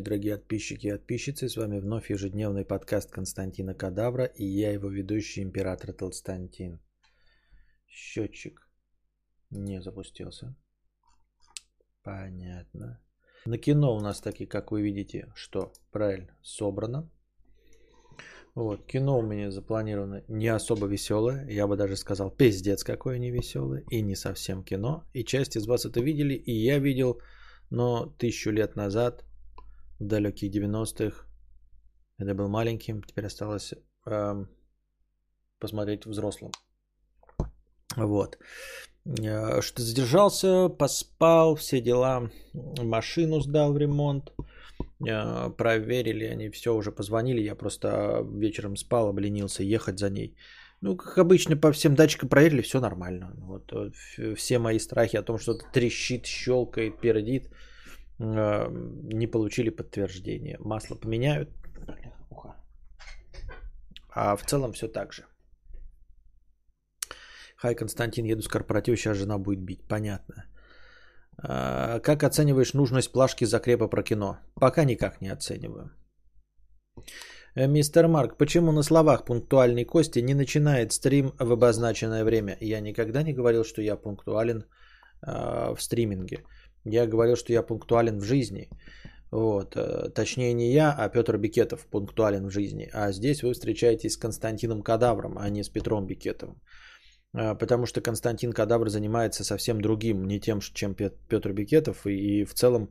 Дорогие подписчики и подписчицы, с вами вновь ежедневный подкаст Константина Кадавра и я его ведущий император Толстантин. Счетчик не запустился. Понятно. На кино у нас таки, как вы видите, что правильно собрано. Вот, кино у меня запланировано не особо веселое, я бы даже сказал, пиздец какое не веселое, и не совсем кино. И часть из вас это видели, и я видел, но тысячу лет назад, в далеких 90-х, это был маленьким, теперь осталось эм, посмотреть взрослым. Вот. Э, что задержался, поспал, все дела, машину сдал в ремонт. Э, проверили, они все уже позвонили, я просто вечером спал, обленился ехать за ней. Ну, как обычно, по всем датчикам проверили, все нормально. Вот э, все мои страхи о том, что трещит, щелкает, пердит, э, не получили подтверждения. Масло поменяют, а в целом все так же. Хай, Константин, еду с корпоратива, сейчас жена будет бить. Понятно. А, как оцениваешь нужность плашки закрепа про кино? Пока никак не оцениваю. Э, мистер Марк, почему на словах пунктуальный Кости не начинает стрим в обозначенное время? Я никогда не говорил, что я пунктуален э, в стриминге. Я говорил, что я пунктуален в жизни. Вот. Э, точнее не я, а Петр Бикетов пунктуален в жизни. А здесь вы встречаетесь с Константином Кадавром, а не с Петром Бикетовым. А, потому что Константин Кадавр занимается совсем другим, не тем, чем Петр Бикетов, и в целом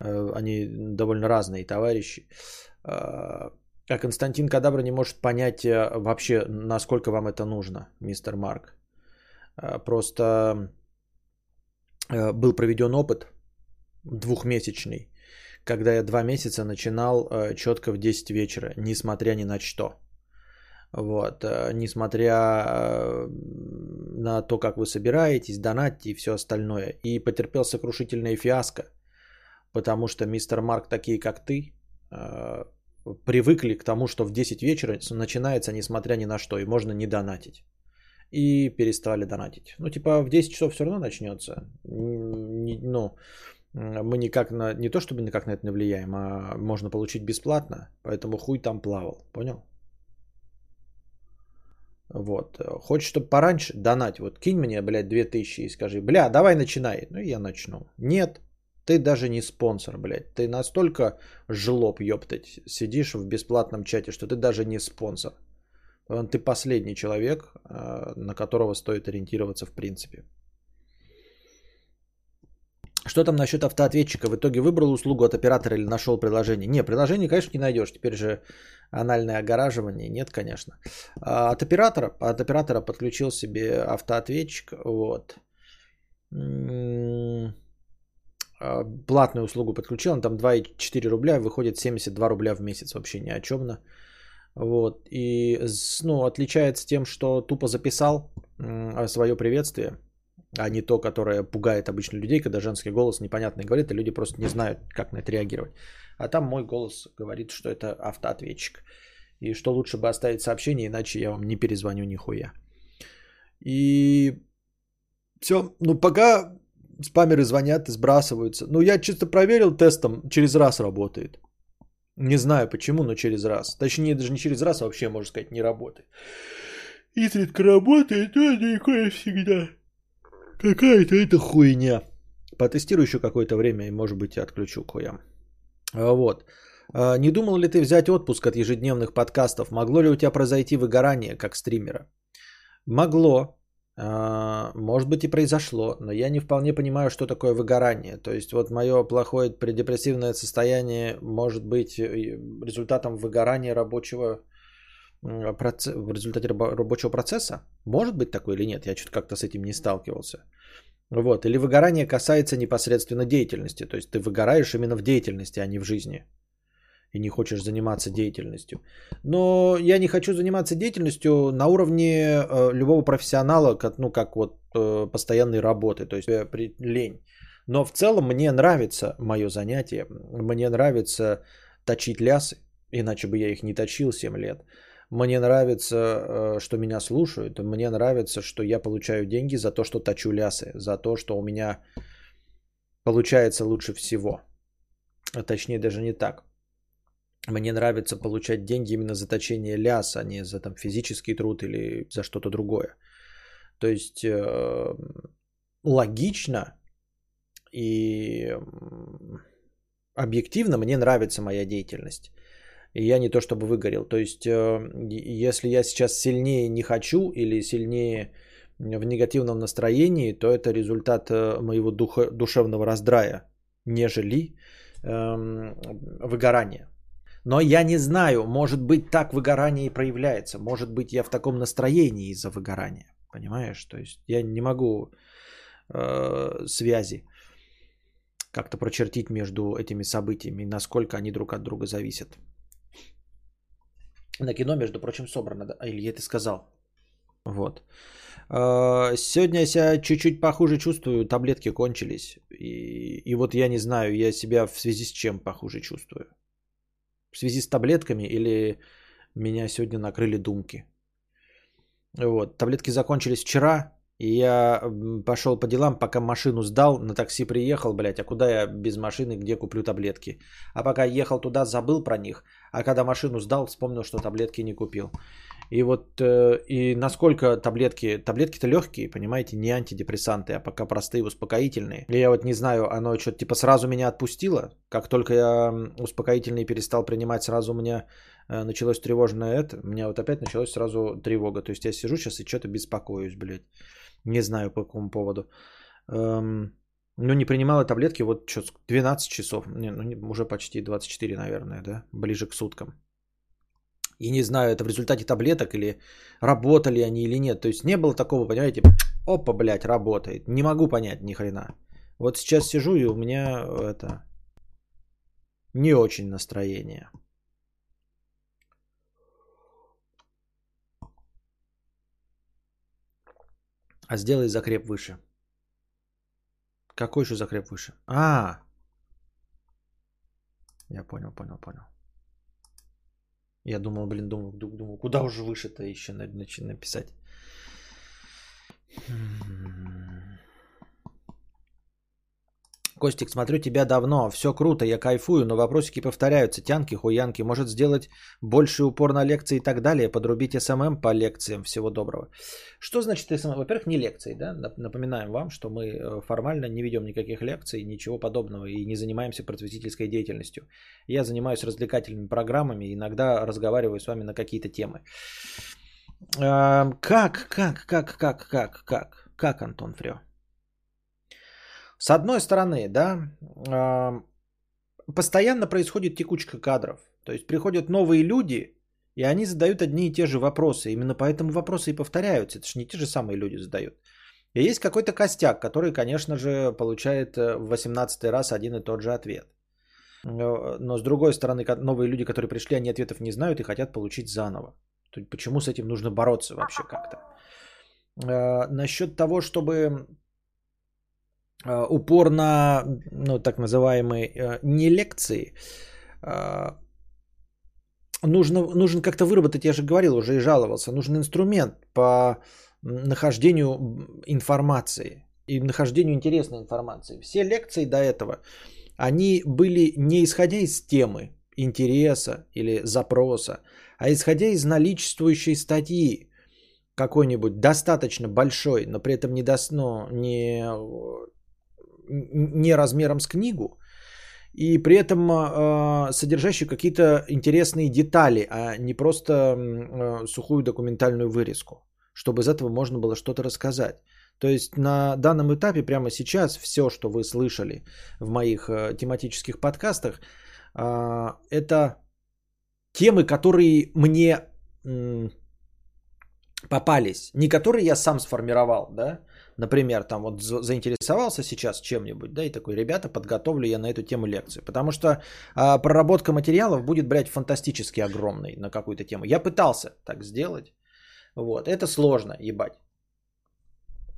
э, они довольно разные товарищи. А, Константин Кадавр не может понять э, вообще, насколько вам это нужно, мистер Марк. Просто э, был проведен опыт двухмесячный, когда я два месяца начинал четко в 10 вечера, несмотря ни на что. Вот, э, несмотря э, на то, как вы собираетесь, донатите и все остальное. И потерпел сокрушительное фиаско, потому что мистер Марк, такие как ты, э, привыкли к тому, что в 10 вечера начинается, несмотря ни на что, и можно не донатить. И перестали донатить. Ну, типа, в 10 часов все равно начнется. Ну, мы никак на, не то чтобы никак на это не влияем, а можно получить бесплатно, поэтому хуй там плавал, понял? Вот. Хочешь, чтобы пораньше донать? Вот кинь мне, блядь, 2000 и скажи, бля, давай начинай. Ну, я начну. Нет, ты даже не спонсор, блядь. Ты настолько жлоб, ёптать, сидишь в бесплатном чате, что ты даже не спонсор. Ты последний человек, а, на которого стоит ориентироваться в принципе. Что там насчет автоответчика? В итоге выбрал услугу от оператора или нашел приложение? Не, приложение, конечно, не найдешь. Теперь же анальное огораживание. Нет, конечно. А от оператора, от оператора подключил себе автоответчик. Вот. А, платную услугу подключил, он там 2,4 рубля, выходит 72 рубля в месяц, вообще ни о чем. Вот. И ну, отличается тем, что тупо записал свое приветствие а не то, которое пугает обычно людей, когда женский голос непонятно говорит, и люди просто не знают, как на это реагировать. А там мой голос говорит, что это автоответчик. И что лучше бы оставить сообщение, иначе я вам не перезвоню нихуя. И все. Ну, пока спамеры звонят и сбрасываются. Ну, я чисто проверил тестом, через раз работает. Не знаю почему, но через раз. Точнее, даже не через раз, а вообще, можно сказать, не работает. Изредка работает, но не всегда. Какая-то это хуйня. Потестирую еще какое-то время и, может быть, отключу к хуям. А, вот. А, не думал ли ты взять отпуск от ежедневных подкастов? Могло ли у тебя произойти выгорание как стримера? Могло. А, может быть и произошло, но я не вполне понимаю, что такое выгорание. То есть вот мое плохое предепрессивное состояние может быть результатом выгорания рабочего в результате рабочего процесса? Может быть такое или нет? Я что-то как-то с этим не сталкивался. Вот. Или выгорание касается непосредственно деятельности. То есть ты выгораешь именно в деятельности, а не в жизни. И не хочешь заниматься деятельностью. Но я не хочу заниматься деятельностью на уровне э, любого профессионала, как, ну, как вот э, постоянной работы. То есть э, лень. Но в целом мне нравится мое занятие. Мне нравится точить лясы. Иначе бы я их не точил 7 лет. Мне нравится, что меня слушают. Мне нравится, что я получаю деньги за то, что точу лясы. За то, что у меня получается лучше всего. а точнее даже не так. Мне нравится получать деньги именно за точение ляс, а не за там, физический труд или за что-то другое. То есть э, логично и объективно мне нравится моя деятельность. И я не то чтобы выгорел. То есть, э, если я сейчас сильнее не хочу или сильнее в негативном настроении, то это результат э, моего духа, душевного раздрая, нежели эм, выгорания. Но я не знаю, может быть так выгорание и проявляется. Может быть я в таком настроении из-за выгорания. Понимаешь? То есть я не могу э, связи как-то прочертить между этими событиями, насколько они друг от друга зависят. На кино, между прочим, собрано. Да? Я это сказал. Вот. Э, сегодня я себя чуть-чуть похуже чувствую, таблетки кончились. И, и вот я не знаю, я себя в связи с чем похуже чувствую. В связи с таблетками или меня сегодня накрыли думки. Вот. Таблетки закончились вчера, и я пошел по делам, пока машину сдал, на такси приехал, блядь, а куда я без машины, где куплю таблетки? А пока ехал туда, забыл про них, а когда машину сдал, вспомнил, что таблетки не купил. И вот, э, и насколько таблетки, таблетки-то легкие, понимаете, не антидепрессанты, а пока простые, успокоительные. И я вот не знаю, оно что-то типа сразу меня отпустило, как только я успокоительные перестал принимать, сразу у меня э, началось тревожное это, у меня вот опять началась сразу тревога. То есть я сижу сейчас и что-то беспокоюсь, блядь. Не знаю по какому поводу. Эм, ну, не принимала таблетки вот что, 12 часов, не, ну, уже почти 24, наверное, да, ближе к суткам. И не знаю, это в результате таблеток или работали они или нет. То есть не было такого, понимаете, опа, блядь, работает. Не могу понять ни хрена. Вот сейчас сижу и у меня это не очень настроение. А сделай закреп выше. Какой еще закреп выше? А, я понял, понял, понял. Я думал, блин, думал, думал, куда уже выше-то еще написать. Костик, смотрю тебя давно, все круто, я кайфую, но вопросики повторяются, тянки, хуянки, может сделать больший упор на лекции и так далее, подрубить SMM по лекциям, всего доброго. Что значит SMM? Во-первых, не лекции, да, напоминаем вам, что мы э, формально не ведем никаких лекций, ничего подобного и не занимаемся просветительской деятельностью. Я занимаюсь развлекательными программами, иногда разговариваю с вами на какие-то темы. Как, как, как, как, как, как, как, Антон Фрё? С одной стороны, да, постоянно происходит текучка кадров. То есть приходят новые люди, и они задают одни и те же вопросы. Именно поэтому вопросы и повторяются. Это же не те же самые люди задают. И есть какой-то костяк, который, конечно же, получает э, в 18 раз один и тот же ответ. Но с другой стороны, новые люди, которые пришли, они ответов не знают и хотят получить заново. Почему с этим нужно бороться вообще как-то? Э, насчет того, чтобы упор на ну, так называемые э, не лекции, э, нужно, нужен как-то выработать, я же говорил уже и жаловался, нужен инструмент по нахождению информации и нахождению интересной информации. Все лекции до этого, они были не исходя из темы, интереса или запроса, а исходя из наличествующей статьи какой-нибудь достаточно большой, но при этом не, до, ну, не не размером с книгу, и при этом э, содержащий какие-то интересные детали, а не просто э, сухую документальную вырезку, чтобы из этого можно было что-то рассказать. То есть на данном этапе прямо сейчас все, что вы слышали в моих э, тематических подкастах, это темы, которые мне попались, не которые я сам сформировал, да, например, там вот заинтересовался сейчас чем-нибудь, да, и такой, ребята, подготовлю я на эту тему лекцию. Потому что а, проработка материалов будет, брать фантастически огромной на какую-то тему. Я пытался так сделать. Вот, это сложно, ебать.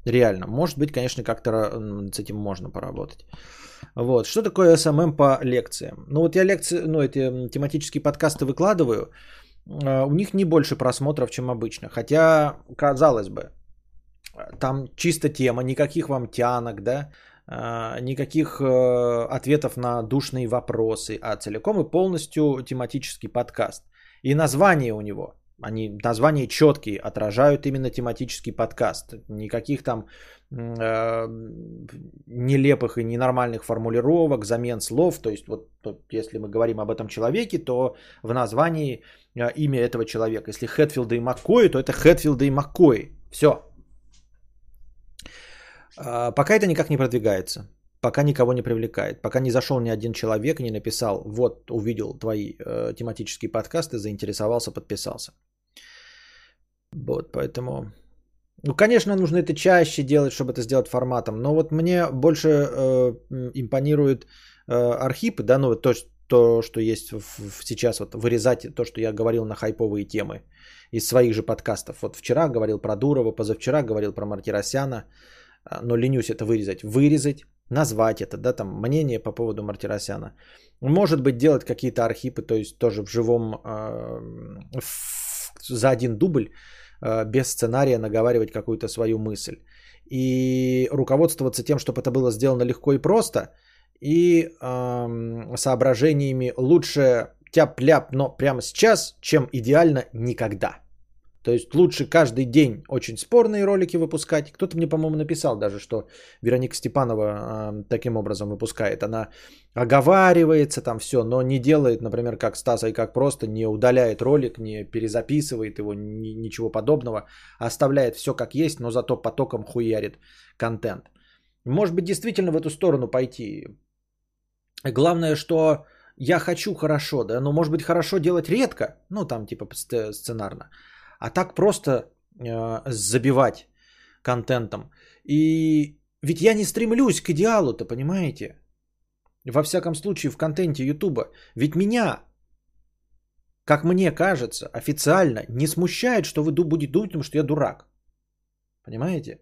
Реально. Может быть, конечно, как-то с этим можно поработать. Вот. Что такое SMM по лекциям? Ну, вот я лекции, ну, эти тематические подкасты выкладываю. А, у них не больше просмотров, чем обычно. Хотя, казалось бы, там чисто тема, никаких вам тянок, да, а, никаких э, ответов на душные вопросы, а целиком и полностью тематический подкаст. И название у него, они названия четкие, отражают именно тематический подкаст. Никаких там э, нелепых и ненормальных формулировок, замен слов. То есть вот если мы говорим об этом человеке, то в названии э, имя этого человека. Если Хэтфилда и Маккой, то это Хэтфилда и Маккой. Все, пока это никак не продвигается, пока никого не привлекает, пока не зашел ни один человек и не написал, вот увидел твои э, тематические подкасты, заинтересовался, подписался. Вот, поэтому... Ну, конечно, нужно это чаще делать, чтобы это сделать форматом, но вот мне больше э, импонирует э, Архип, да, ну, то, то, что есть в, сейчас, вот вырезать то, что я говорил на хайповые темы из своих же подкастов. Вот вчера говорил про Дурова, позавчера говорил про Мартиросяна, а, но ленюсь это вырезать. Вырезать, назвать это, да, там мнение по поводу Мартиросяна. Может быть, делать какие-то архипы, то есть тоже в живом, э, в, за один дубль, э, без сценария наговаривать какую-то свою мысль. И руководствоваться тем, чтобы это было сделано легко и просто, и э, соображениями лучше тяп-ляп, но прямо сейчас, чем идеально никогда. То есть лучше каждый день очень спорные ролики выпускать. Кто-то мне, по-моему, написал даже, что Вероника Степанова э, таким образом выпускает. Она оговаривается там все, но не делает, например, как Стаса и как просто, не удаляет ролик, не перезаписывает его, ни, ничего подобного. Оставляет все как есть, но зато потоком хуярит контент. Может быть, действительно в эту сторону пойти. Главное, что я хочу хорошо, да, но может быть хорошо делать редко, ну там типа сценарно. А так просто э, забивать контентом. И ведь я не стремлюсь к идеалу-то, понимаете? Во всяком случае, в контенте Ютуба. Ведь меня, как мне кажется, официально не смущает, что вы будете думать, что я дурак. Понимаете?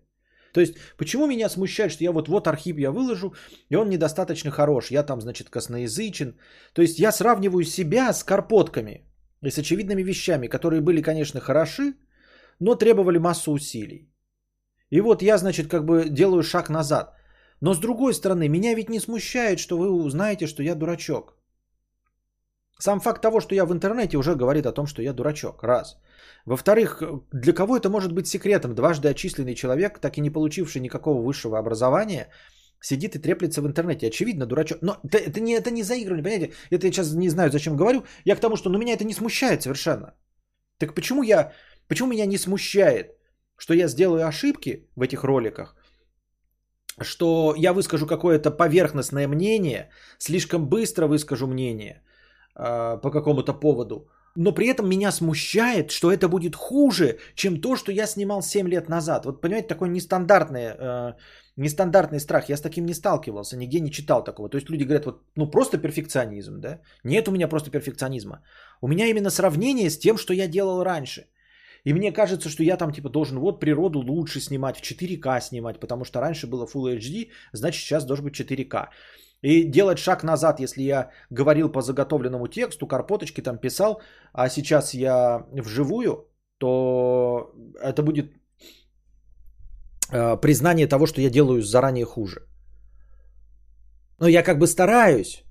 То есть, почему меня смущает, что я вот, вот архив я выложу, и он недостаточно хорош, я там, значит, косноязычен. То есть, я сравниваю себя с карпотками и с очевидными вещами, которые были, конечно, хороши, но требовали массу усилий. И вот я, значит, как бы делаю шаг назад. Но с другой стороны, меня ведь не смущает, что вы узнаете, что я дурачок. Сам факт того, что я в интернете, уже говорит о том, что я дурачок. Раз. Во-вторых, для кого это может быть секретом? Дважды отчисленный человек, так и не получивший никакого высшего образования, сидит и треплется в интернете. Очевидно, дурачок. Но это, это, не, это не заигрывание, понимаете? Это я сейчас не знаю, зачем говорю. Я к тому, что ну, меня это не смущает совершенно. Так почему, я, почему меня не смущает, что я сделаю ошибки в этих роликах, что я выскажу какое-то поверхностное мнение, слишком быстро выскажу мнение э, по какому-то поводу, но при этом меня смущает, что это будет хуже, чем то, что я снимал 7 лет назад. Вот понимаете, такой нестандартный, э, нестандартный страх. Я с таким не сталкивался, нигде не читал такого. То есть люди говорят, вот, ну просто перфекционизм, да? Нет у меня просто перфекционизма. У меня именно сравнение с тем, что я делал раньше. И мне кажется, что я там типа должен вот природу лучше снимать, в 4К снимать, потому что раньше было Full HD, значит сейчас должен быть 4К. И делать шаг назад, если я говорил по заготовленному тексту, карпоточки там писал, а сейчас я вживую, то это будет э, признание того, что я делаю заранее хуже. Но я как бы стараюсь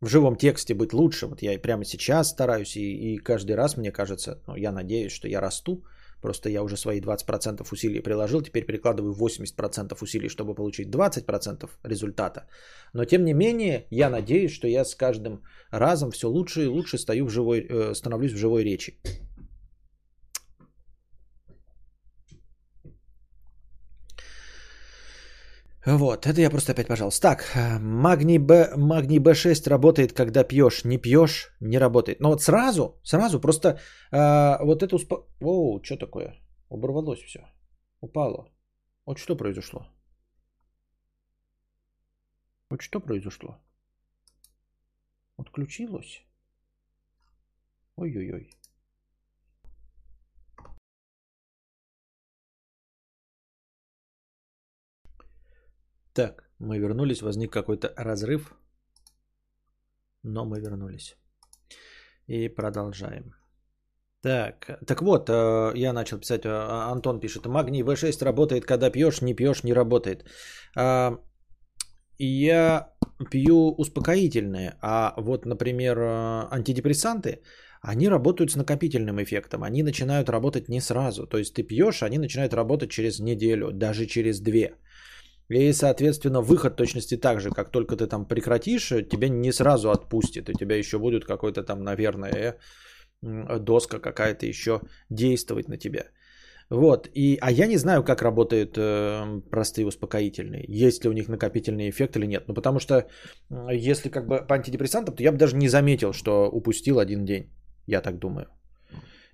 в живом тексте быть лучше. Вот я прямо сейчас стараюсь, и, и каждый раз, мне кажется, ну, я надеюсь, что я расту. Просто я уже свои 20% усилий приложил, теперь перекладываю 80% усилий, чтобы получить 20% результата. Но тем не менее, я надеюсь, что я с каждым разом все лучше и лучше стою в живой, э, становлюсь в живой речи. Вот, это я просто опять, пожалуйста. Так, магний, Б, магний B6 работает, когда пьешь. Не пьешь, не работает. Но вот сразу, сразу просто э, вот это успо... О, что такое? Оборвалось все. Упало. Вот что произошло? Вот что произошло? Отключилось? Ой-ой-ой. Так, мы вернулись, возник какой-то разрыв, но мы вернулись. И продолжаем. Так, так вот, э, я начал писать, э, Антон пишет, магний В6 работает, когда пьешь, не пьешь, не работает. А, я пью успокоительные, а вот, например, э, антидепрессанты, они работают с накопительным эффектом. Они начинают работать не сразу. То есть ты пьешь, они начинают работать через неделю, даже через две. И, соответственно, выход точности так же, как только ты там прекратишь, тебя не сразу отпустит. У тебя еще будет какой-то там, наверное, доска какая-то еще действовать на тебя. Вот. И, а я не знаю, как работают э, простые успокоительные. Есть ли у них накопительный эффект или нет. Ну, потому что если как бы по антидепрессантам, то я бы даже не заметил, что упустил один день. Я так думаю.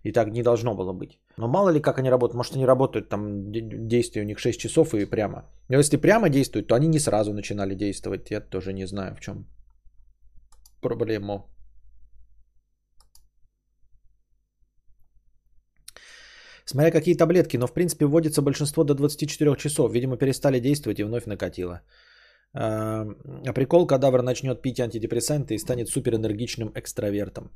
И так не должно было быть. Но мало ли как они работают. Может они работают, там действие у них 6 часов и прямо. Но если прямо действуют, то они не сразу начинали действовать. Я тоже не знаю в чем проблема. Смотря какие таблетки, но в принципе вводится большинство до 24 часов. Видимо, перестали действовать и вновь накатило. А, а прикол, кадавр начнет пить антидепрессанты и станет суперэнергичным экстравертом.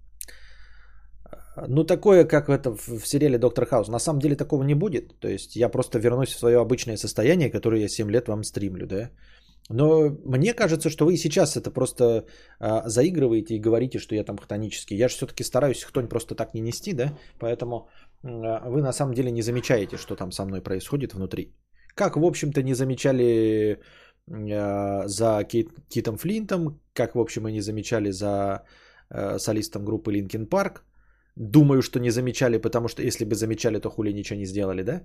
Ну, такое, как это в сериале Доктор Хаус. На самом деле такого не будет. То есть я просто вернусь в свое обычное состояние, которое я 7 лет вам стримлю, да. Но мне кажется, что вы сейчас это просто а, заигрываете и говорите, что я там хтонический. Я же все-таки стараюсь хтонь просто так не нести, да. Поэтому а, вы на самом деле не замечаете, что там со мной происходит внутри. Как, в общем-то, не замечали а, за Кит, Китом Флинтом, как, в общем, и не замечали за а, солистом группы Linkin Park – Думаю, что не замечали, потому что если бы замечали, то хули ничего не сделали, да?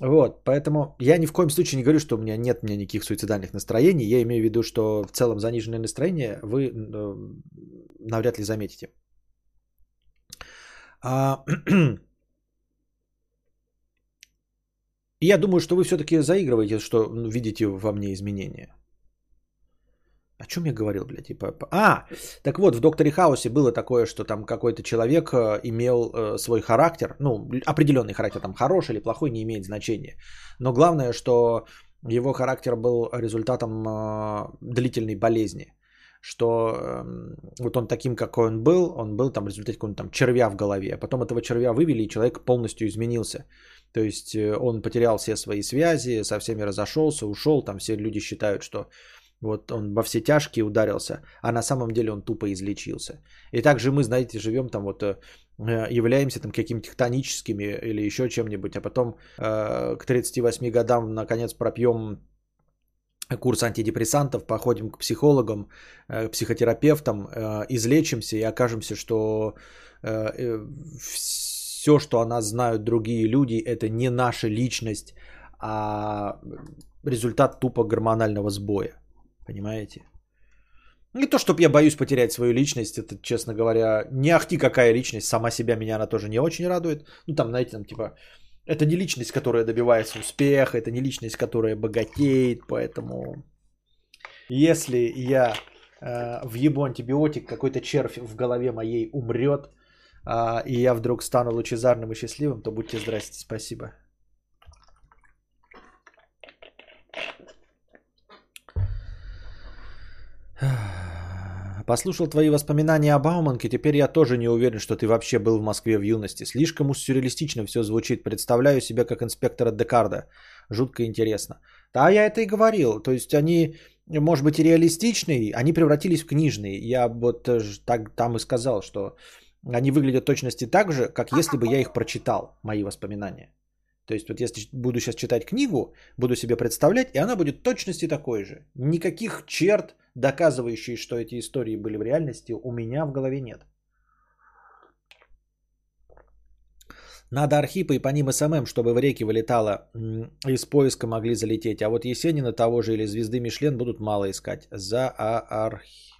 Вот, поэтому я ни в коем случае не говорю, что у меня нет у меня никаких суицидальных настроений. Я имею в виду, что в целом заниженное настроение вы э, навряд ли заметите. А, я думаю, что вы все-таки заигрываете, что видите во мне изменения. О чем я говорил, блядь? Типа... А, так вот, в Докторе Хаусе было такое, что там какой-то человек э, имел э, свой характер, ну, определенный характер, там, хороший или плохой, не имеет значения. Но главное, что его характер был результатом э, длительной болезни. Что э, вот он таким, какой он был, он был там в результате какого-то там червя в голове. А потом этого червя вывели, и человек полностью изменился. То есть он потерял все свои связи, со всеми разошелся, ушел. Там все люди считают, что вот он во все тяжкие ударился, а на самом деле он тупо излечился. И также мы, знаете, живем там вот, э, являемся там какими-то тектоническими или еще чем-нибудь, а потом э, к 38 годам наконец пропьем курс антидепрессантов, походим к психологам, э, психотерапевтам, э, излечимся и окажемся, что э, э, все, что о нас знают другие люди, это не наша личность, а результат тупо гормонального сбоя. Понимаете? Не то, чтобы я боюсь потерять свою личность, это, честно говоря, не ахти какая личность, сама себя меня она тоже не очень радует. Ну, там, знаете, там, типа, это не личность, которая добивается успеха, это не личность, которая богатеет, поэтому если я э, въебу антибиотик, какой-то червь в голове моей умрет, э, и я вдруг стану лучезарным и счастливым, то будьте здрасте, спасибо. Послушал твои воспоминания о Бауманке, теперь я тоже не уверен, что ты вообще был в Москве в юности. Слишком уж сюрреалистично все звучит. Представляю себя как инспектора Декарда. Жутко интересно. Да, я это и говорил. То есть они, может быть, и реалистичные, они превратились в книжные. Я вот так там и сказал, что они выглядят точности так же, как если бы я их прочитал, мои воспоминания. То есть вот если буду сейчас читать книгу, буду себе представлять, и она будет точности такой же. Никаких черт, доказывающих, что эти истории были в реальности, у меня в голове нет. Надо Архипа и по ним SMM, чтобы в реки вылетало, из поиска могли залететь. А вот Есенина того же или звезды Мишлен будут мало искать. За Архип.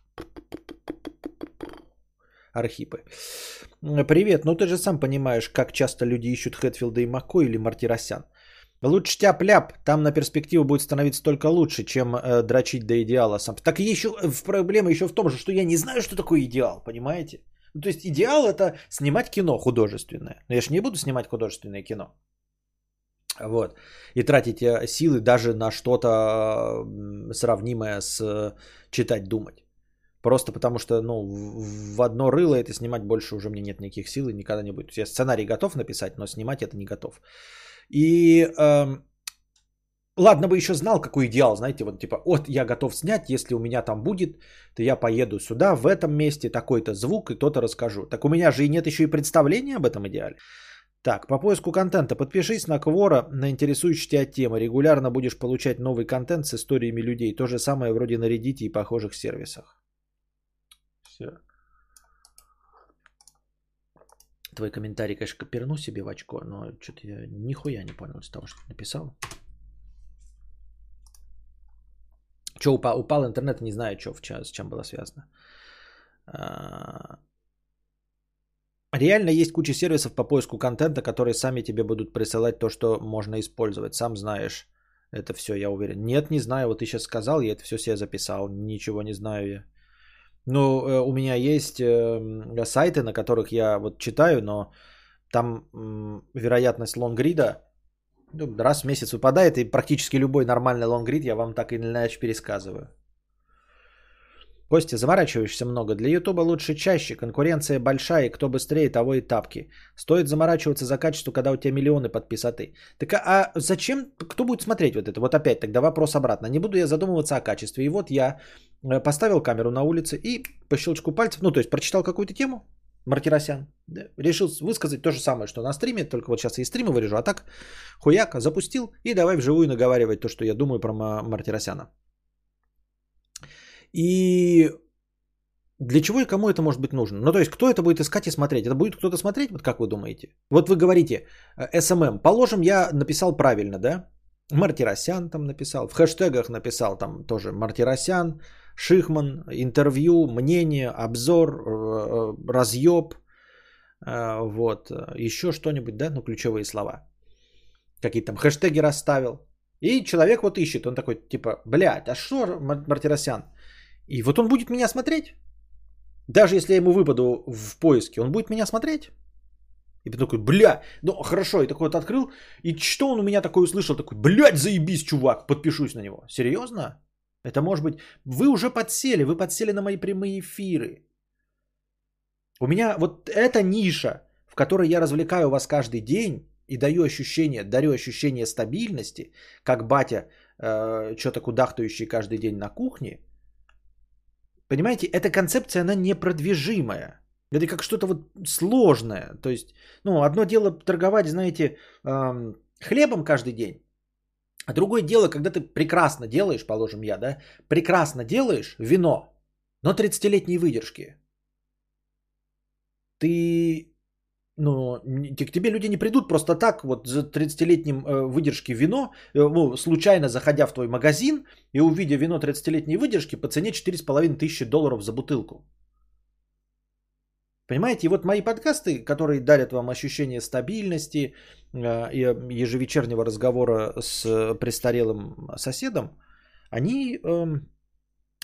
Архипы. Привет, ну ты же сам понимаешь, как часто люди ищут Хэтфилда и Мако или Мартиросян. Лучше тяп-ляп, там на перспективу будет становиться только лучше, чем э, дрочить до идеала сам. Так и еще в проблема еще в том же, что я не знаю, что такое идеал, понимаете? Ну, то есть идеал это снимать кино художественное. Но я же не буду снимать художественное кино. Вот. И тратить э, силы даже на что-то сравнимое с э, читать, думать. Просто потому что, ну, в одно рыло это снимать больше уже мне нет никаких сил и никогда не будет. Я сценарий готов написать, но снимать это не готов. И э, Ладно бы еще знал, какой идеал, знаете, вот типа, вот я готов снять, если у меня там будет, то я поеду сюда, в этом месте, такой-то звук, и то-то расскажу. Так у меня же и нет еще и представления об этом идеале. Так, по поиску контента подпишись на Квора на интересующие тебя темы. Регулярно будешь получать новый контент с историями людей. То же самое вроде на Reddit и похожих сервисах. Все. Твой комментарий, конечно, коперну себе в очко, но что-то я нихуя не понял из того, что ты написал. Что упал? Упал интернет, не знаю, что, с чем было связано. А, реально есть куча сервисов по поиску контента, которые сами тебе будут присылать то, что можно использовать. Сам знаешь это все, я уверен. Нет, не знаю. Вот ты сейчас сказал, я это все себе записал. Ничего не знаю я. Ну, э, у меня есть э, сайты, на которых я вот читаю, но там вероятность лонгрида ну, раз в месяц выпадает, и практически любой нормальный лонгрид я вам так или иначе пересказываю. Костя, заморачиваешься много. Для Ютуба лучше чаще. Конкуренция большая, и кто быстрее, того и тапки. Стоит заморачиваться за качество, когда у тебя миллионы подписоты. Так а зачем, кто будет смотреть вот это? Вот опять тогда вопрос обратно. Не буду я задумываться о качестве. И вот я э, поставил камеру на улице и по щелчку пальцев, ну то есть прочитал какую-то тему, Мартиросян. Да, решил высказать то же самое, что на стриме, только вот сейчас и стримы вырежу, а так хуяк запустил и давай вживую наговаривать то, что я думаю про Мартиросяна. И для чего и кому это может быть нужно? Ну, то есть, кто это будет искать и смотреть? Это будет кто-то смотреть, вот как вы думаете? Вот вы говорите, э, положим, я написал правильно, да? Мартиросян там написал, в хэштегах написал там тоже Мартиросян, Шихман, интервью, мнение, обзор, э, э, разъеб, вот, еще что-нибудь, да, ну, ключевые слова. Какие там хэштеги расставил. И человек вот ищет, он такой, типа, блядь, а что Мартиросян? И вот он будет меня смотреть. Даже если я ему выпаду в поиске, он будет меня смотреть. И потом такой, бля, ну хорошо, и такой вот открыл. И что он у меня такой услышал? Такой, блядь, заебись, чувак, подпишусь на него. Серьезно? Это может быть... Вы уже подсели, вы подсели на мои прямые эфиры. У меня вот эта ниша, в которой я развлекаю вас каждый день и даю ощущение, дарю ощущение стабильности, как батя, э, что-то кудахтающий каждый день на кухне – Понимаете, эта концепция, она непродвижимая. Это как что-то вот сложное. То есть, ну, одно дело торговать, знаете, эм, хлебом каждый день, а другое дело, когда ты прекрасно делаешь, положим я, да, прекрасно делаешь вино, но 30-летней выдержки. Ты ну, к тебе люди не придут просто так, вот за 30-летним э, выдержки вино, э, ну, случайно заходя в твой магазин и увидя вино 30-летней выдержки по цене 4,5 тысячи долларов за бутылку. Понимаете, и вот мои подкасты, которые дарят вам ощущение стабильности э, и ежевечернего разговора с престарелым соседом, они э,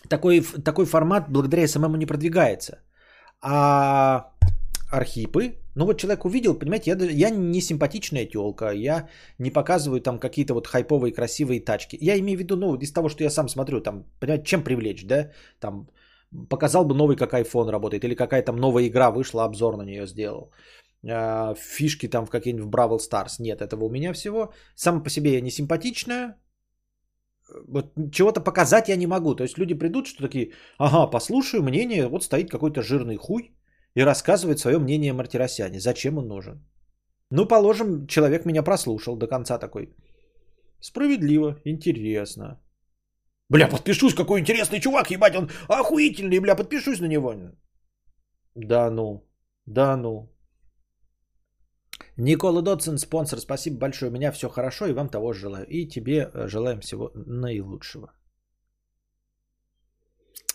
такой, такой формат благодаря СММу не продвигается. А архипы. Ну вот человек увидел, понимаете, я, я не симпатичная телка, я не показываю там какие-то вот хайповые красивые тачки. Я имею в виду, ну, из того, что я сам смотрю, там, понимаете, чем привлечь, да? Там, показал бы новый, как iPhone работает, или какая там новая игра вышла, обзор на нее сделал. А, фишки там в какие-нибудь в Бравл Старс. Нет, этого у меня всего. Сам по себе я не симпатичная, вот чего-то показать я не могу. То есть люди придут, что такие, ага, послушаю мнение, вот стоит какой-то жирный хуй, и рассказывает свое мнение Мартиросяне. Зачем он нужен? Ну, положим, человек меня прослушал до конца такой. Справедливо, интересно. Бля, подпишусь, какой интересный чувак, ебать, он охуительный, бля, подпишусь на него. Да ну, да ну. Никола Додсон, спонсор, спасибо большое. У меня все хорошо и вам того желаю. И тебе э, желаем всего наилучшего.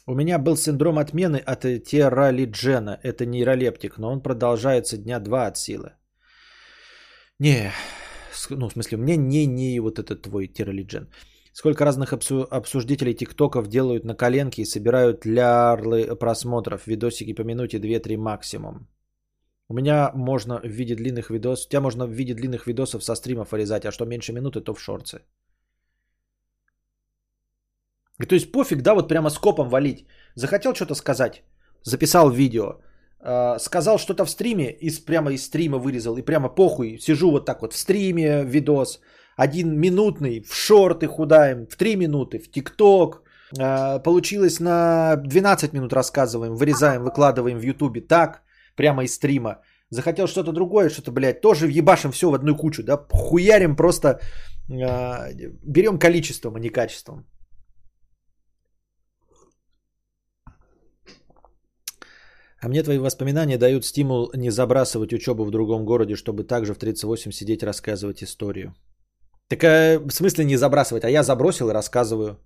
У меня был синдром отмены от тералиджена. Это нейролептик, но он продолжается дня два от силы. Не, ну, в смысле, мне не, не вот этот твой тералиджен. Сколько разных обсуждителей тиктоков делают на коленке и собирают лярлы просмотров, видосики по минуте 2-3 максимум. У меня можно в виде длинных видосов, у тебя можно в виде длинных видосов со стримов вырезать, а что меньше минуты, то в шорцы. То есть пофиг, да, вот прямо скопом валить. Захотел что-то сказать, записал видео, э, сказал что-то в стриме, и прямо из стрима вырезал, и прямо похуй, сижу вот так вот в стриме, видос, один минутный, в шорты худаем, в 3 минуты, в ТикТок. А, получилось на 12 минут рассказываем, вырезаем, выкладываем в Ютубе так, прямо из стрима. Захотел что-то другое, что-то, блядь, тоже въебашим все в одну кучу, да, хуярим просто, э, берем количеством, а не качеством. А мне твои воспоминания дают стимул не забрасывать учебу в другом городе, чтобы также в 38 сидеть рассказывать историю. Так а, в смысле не забрасывать, а я забросил и рассказываю.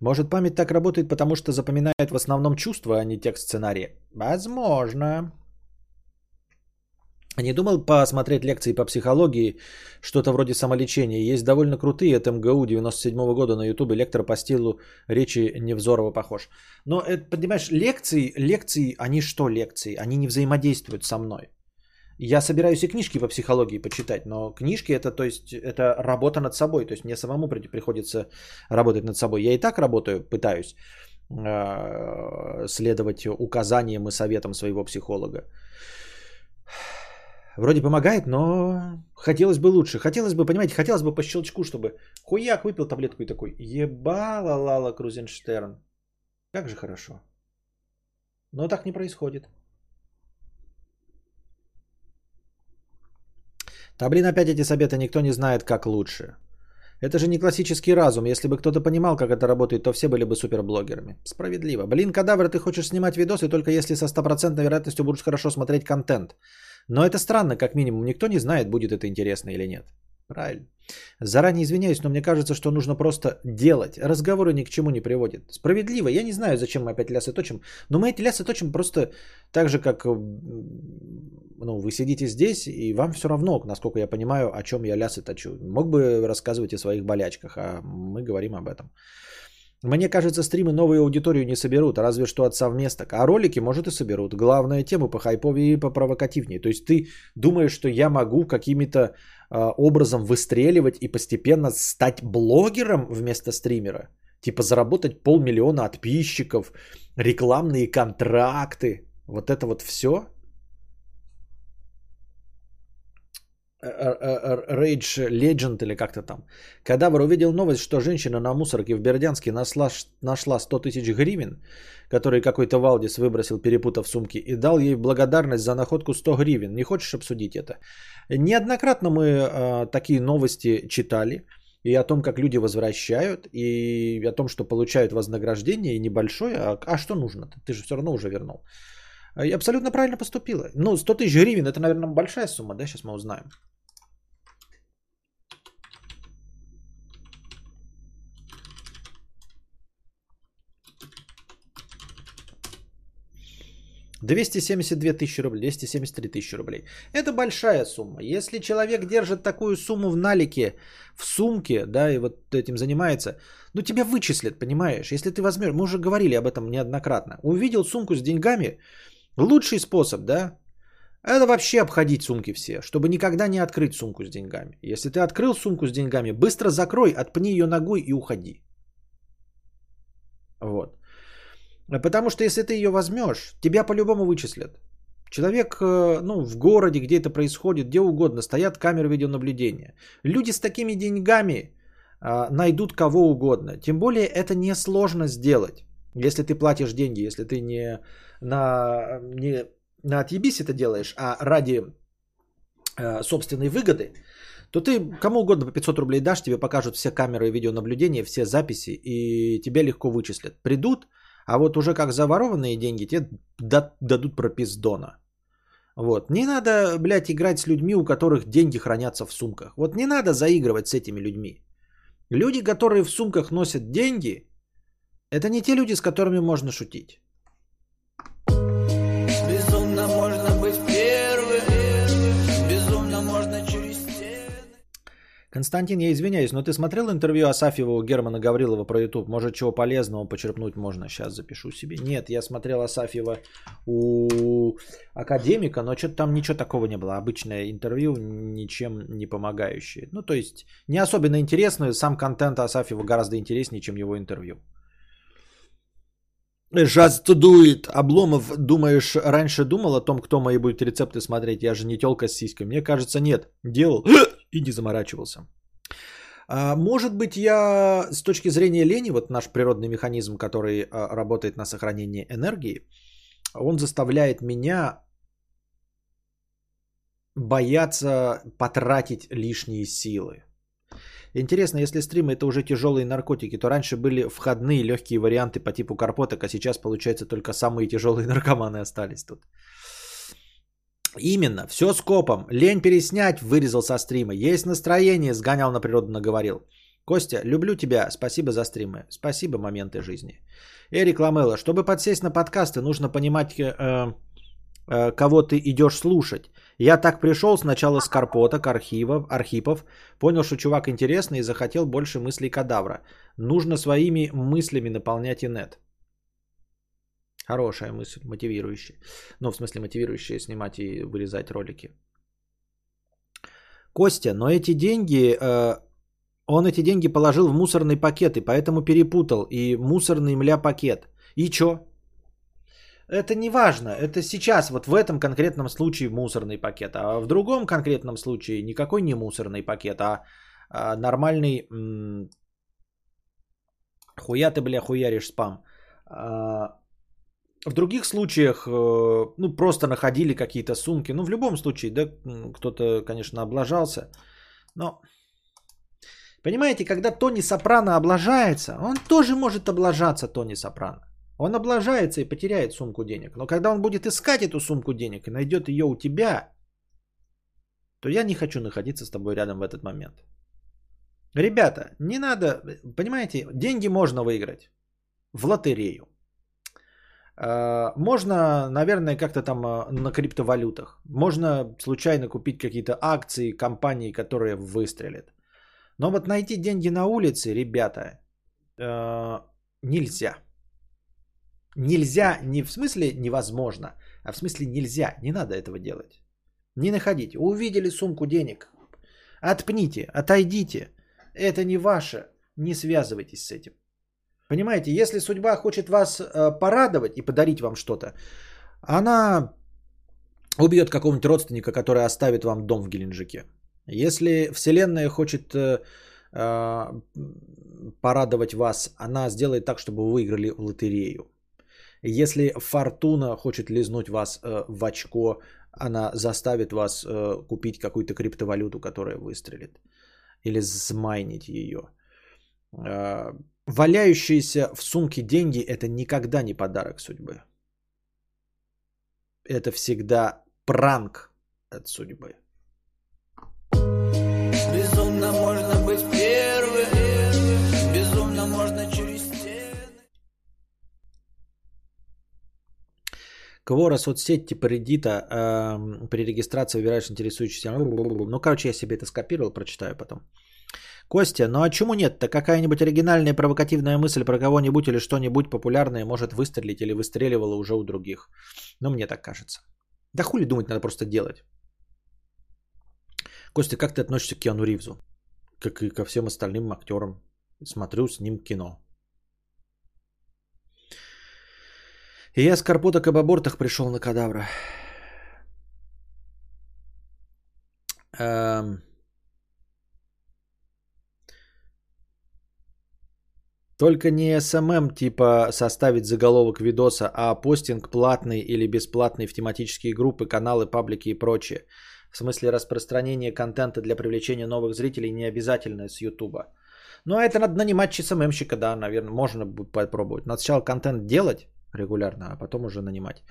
Может память так работает, потому что запоминает в основном чувства, а не текст сценария? Возможно. Не думал посмотреть лекции по психологии, что-то вроде самолечения. Есть довольно крутые от МГУ 97 -го года на ютубе. Лектор по стилу речи Невзорова похож. Но, это, понимаешь, лекции, лекции, они что лекции? Они не взаимодействуют со мной. Я собираюсь и книжки по психологии почитать, но книжки это, то есть, это работа над собой. То есть мне самому приходится работать над собой. Я и так работаю, пытаюсь э, следовать указаниям и советам своего психолога. Вроде помогает, но хотелось бы лучше. Хотелось бы, понимаете, хотелось бы по щелчку, чтобы хуяк выпил таблетку и такой, ебала Лала Крузенштерн. Как же хорошо. Но так не происходит. Да блин, опять эти советы, никто не знает, как лучше. Это же не классический разум. Если бы кто-то понимал, как это работает, то все были бы суперблогерами. Справедливо. Блин, кадавр, ты хочешь снимать видосы только если со стопроцентной вероятностью будешь хорошо смотреть контент. Но это странно, как минимум. Никто не знает, будет это интересно или нет. Правильно. Заранее извиняюсь, но мне кажется, что нужно просто делать. Разговоры ни к чему не приводят. Справедливо. Я не знаю, зачем мы опять лясы точим. Но мы эти лясы точим просто так же, как ну, вы сидите здесь, и вам все равно, насколько я понимаю, о чем я лясы точу. Мог бы рассказывать о своих болячках, а мы говорим об этом. Мне кажется, стримы новую аудиторию не соберут, разве что от совместок. А ролики, может, и соберут. Главная тема по хайповее и по провокативнее. То есть ты думаешь, что я могу какими-то э, образом выстреливать и постепенно стать блогером вместо стримера? Типа заработать полмиллиона подписчиков, рекламные контракты. Вот это вот все? Rage Legend или как-то там. Кадавр увидел новость, что женщина на мусорке в Бердянске нашла, нашла 100 тысяч гривен, которые какой-то Валдис выбросил, перепутав сумки, и дал ей благодарность за находку 100 гривен. Не хочешь обсудить это? Неоднократно мы э, такие новости читали. И о том, как люди возвращают, и о том, что получают вознаграждение, небольшое. А, а что нужно-то? Ты же все равно уже вернул. И абсолютно правильно поступила. Ну, 100 тысяч гривен, это, наверное, большая сумма, да? Сейчас мы узнаем. 272 тысячи рублей, 273 тысячи рублей. Это большая сумма. Если человек держит такую сумму в налике, в сумке, да, и вот этим занимается, ну тебя вычислят, понимаешь? Если ты возьмешь, мы уже говорили об этом неоднократно. Увидел сумку с деньгами, лучший способ, да, это вообще обходить сумки все, чтобы никогда не открыть сумку с деньгами. Если ты открыл сумку с деньгами, быстро закрой, отпни ее ногой и уходи. Вот. Потому что если ты ее возьмешь, тебя по-любому вычислят. Человек, э, ну, в городе, где это происходит, где угодно, стоят камеры видеонаблюдения. Люди с такими деньгами а, найдут кого угодно. Тем более это несложно сделать. Если ты платишь деньги, если ты не на, не на отъебись это делаешь, а ради а, собственной выгоды, то ты кому угодно по 500 рублей дашь, тебе покажут все камеры видеонаблюдения, все записи, и тебя легко вычислят. Придут, а вот уже как заворованные деньги тебе дадут пропиздона. Вот. Не надо, блядь, играть с людьми, у которых деньги хранятся в сумках. Вот не надо заигрывать с этими людьми. Люди, которые в сумках носят деньги, это не те люди, с которыми можно шутить. Константин, я извиняюсь, но ты смотрел интервью Асафьева у Германа Гаврилова про YouTube? Может, чего полезного почерпнуть можно? Сейчас запишу себе. Нет, я смотрел Асафьева у академика, но что-то там ничего такого не было. Обычное интервью, ничем не помогающее. Ну, то есть, не особенно интересно. Сам контент Асафьева гораздо интереснее, чем его интервью. Do it. Обломов, думаешь, раньше думал о том, кто мои будут рецепты смотреть? Я же не телка с сиськой. Мне кажется, нет. Делал и не заморачивался. А, может быть, я с точки зрения лени, вот наш природный механизм, который а, работает на сохранение энергии, он заставляет меня бояться потратить лишние силы. Интересно, если стримы это уже тяжелые наркотики, то раньше были входные легкие варианты по типу карпоток, а сейчас, получается, только самые тяжелые наркоманы остались тут. Именно, все скопом. Лень переснять, вырезал со стрима. Есть настроение, сгонял на природу, наговорил. Костя, люблю тебя, спасибо за стримы. Спасибо, моменты жизни. Эрик Ламела, чтобы подсесть на подкасты, нужно понимать, э, э, кого ты идешь слушать. Я так пришел сначала с Карпоток, архивов, архипов, понял, что чувак интересный и захотел больше мыслей кадавра. Нужно своими мыслями наполнять инет. Хорошая мысль, мотивирующая. Ну, в смысле, мотивирующая снимать и вырезать ролики. Костя, но эти деньги, э, он эти деньги положил в мусорный пакет и поэтому перепутал. И мусорный мля пакет. И чё? Это не важно. Это сейчас, вот в этом конкретном случае мусорный пакет. А в другом конкретном случае никакой не мусорный пакет, а, а нормальный... М- хуя ты, бля, хуяришь спам. А, в других случаях, э, ну, просто находили какие-то сумки. Ну, в любом случае, да, кто-то, конечно, облажался. Но, понимаете, когда Тони Сопрано облажается, он тоже может облажаться, Тони Сопрано. Он облажается и потеряет сумку денег. Но когда он будет искать эту сумку денег и найдет ее у тебя, то я не хочу находиться с тобой рядом в этот момент. Ребята, не надо, понимаете, деньги можно выиграть в лотерею. А, можно, наверное, как-то там а, на криптовалютах. Можно случайно купить какие-то акции компании, которые выстрелят. Но вот найти деньги на улице, ребята, а, нельзя. Нельзя не в смысле невозможно, а в смысле нельзя. Не надо этого делать. Не находите. Увидели сумку денег. Отпните, отойдите. Это не ваше. Не связывайтесь с этим. Понимаете, если судьба хочет вас э, порадовать и подарить вам что-то, она убьет какого-нибудь родственника, который оставит вам дом в Геленджике. Если Вселенная хочет э, э, порадовать вас, она сделает так, чтобы вы выиграли в лотерею. Если фортуна хочет лизнуть вас э, в очко, она заставит вас э, купить какую-то криптовалюту, которая выстрелит. Или смайнить ее. Э, валяющиеся в сумке деньги – это никогда не подарок судьбы. Это всегда пранк от судьбы. Квора соцсеть типа Reddit э, при регистрации выбираешь интересующийся. Ну, короче, я себе это скопировал, прочитаю потом. Костя, ну а чему нет-то? Какая-нибудь оригинальная провокативная мысль про кого-нибудь или что-нибудь популярное может выстрелить или выстреливало уже у других. Ну, мне так кажется. Да хули думать, надо просто делать. Костя, как ты относишься к Киану Ривзу? Как и ко всем остальным актерам. Смотрю с ним кино. И я с карпоток об абортах пришел на кадавра. Эм... Только не SMM типа составить заголовок видоса, а постинг платный или бесплатный в тематические группы, каналы, паблики и прочее. В смысле распространения контента для привлечения новых зрителей не обязательно с Ютуба. Ну а это надо нанимать СММщика, да, наверное, можно будет попробовать. Надо сначала контент делать, регулярно, а потом уже нанимать.